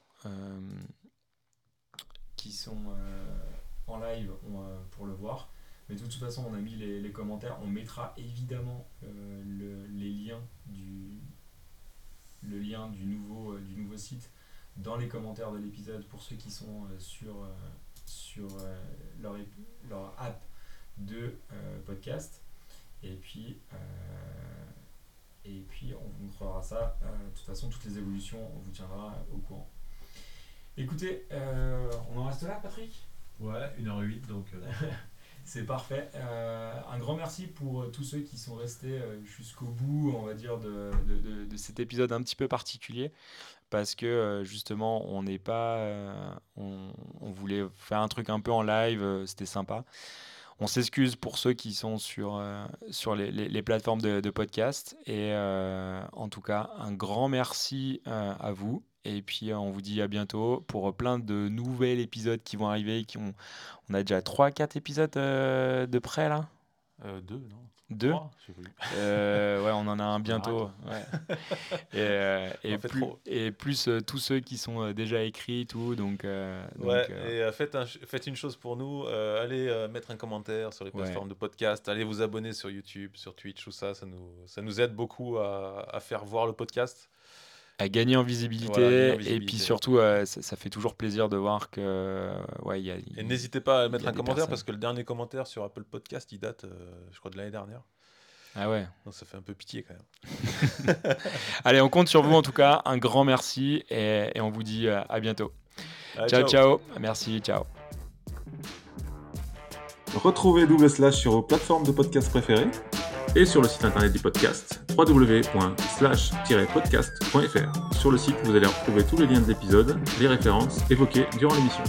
qui sont en live euh, pour le voir. Mais de toute façon, on a mis les, commentaires. On mettra évidemment euh, le, les liens du, le lien du nouveau, euh, du nouveau site dans les commentaires de l'épisode pour ceux qui sont sur, sur leur, leur, app de podcast. Et puis, et puis, on vous montrera ça. de toute façon, toutes les évolutions, on vous tiendra au courant. Écoutez, on en reste là, Patrick? Ouais, 1h08, donc. Euh, c'est parfait. Euh, un grand merci pour euh, tous ceux qui sont restés jusqu'au bout, on va dire, de, de, de, cet épisode un petit peu particulier. Parce que justement, on n'est pas. On, on, voulait faire un truc un peu en live, c'était sympa. On s'excuse pour ceux qui sont sur, sur les, les, les, plateformes de, de podcast. Et en tout cas, un grand merci à vous et puis euh, on vous dit à bientôt pour plein de nouveaux épisodes qui vont arriver. Qui ont... On a déjà 3-4 épisodes euh, de près là? Euh, Deux, non? Deux? Euh, Ouais, on en a un bientôt. Ouais. Et, et, plus, et, plus, tous ceux qui sont déjà écrits, tout. Donc, donc ouais, et faites, faites, une chose pour nous allez mettre un commentaire sur les plateformes de podcast, allez vous abonner sur YouTube, sur Twitch, tout ça. Ça nous, ça nous aide beaucoup à, à faire voir le podcast à gagner en visibilité, et puis surtout euh, ça, fait toujours plaisir de voir que ouais il y a et n'hésitez pas à mettre un commentaire parce que le dernier commentaire sur Apple Podcast il date euh, je crois de l'année dernière Ah ouais. ça fait un peu pitié quand même. Allez, on compte sur vous en tout cas. Un grand merci et, on vous dit euh, à bientôt. ciao, ciao, Merci, ciao. Retrouvez Double Slash sur vos plateformes de podcast préférées et sur le site internet du podcast www.slash-podcast.fr. Sur le site, vous allez retrouver tous les liens de l'épisode, les références évoquées durant l'émission.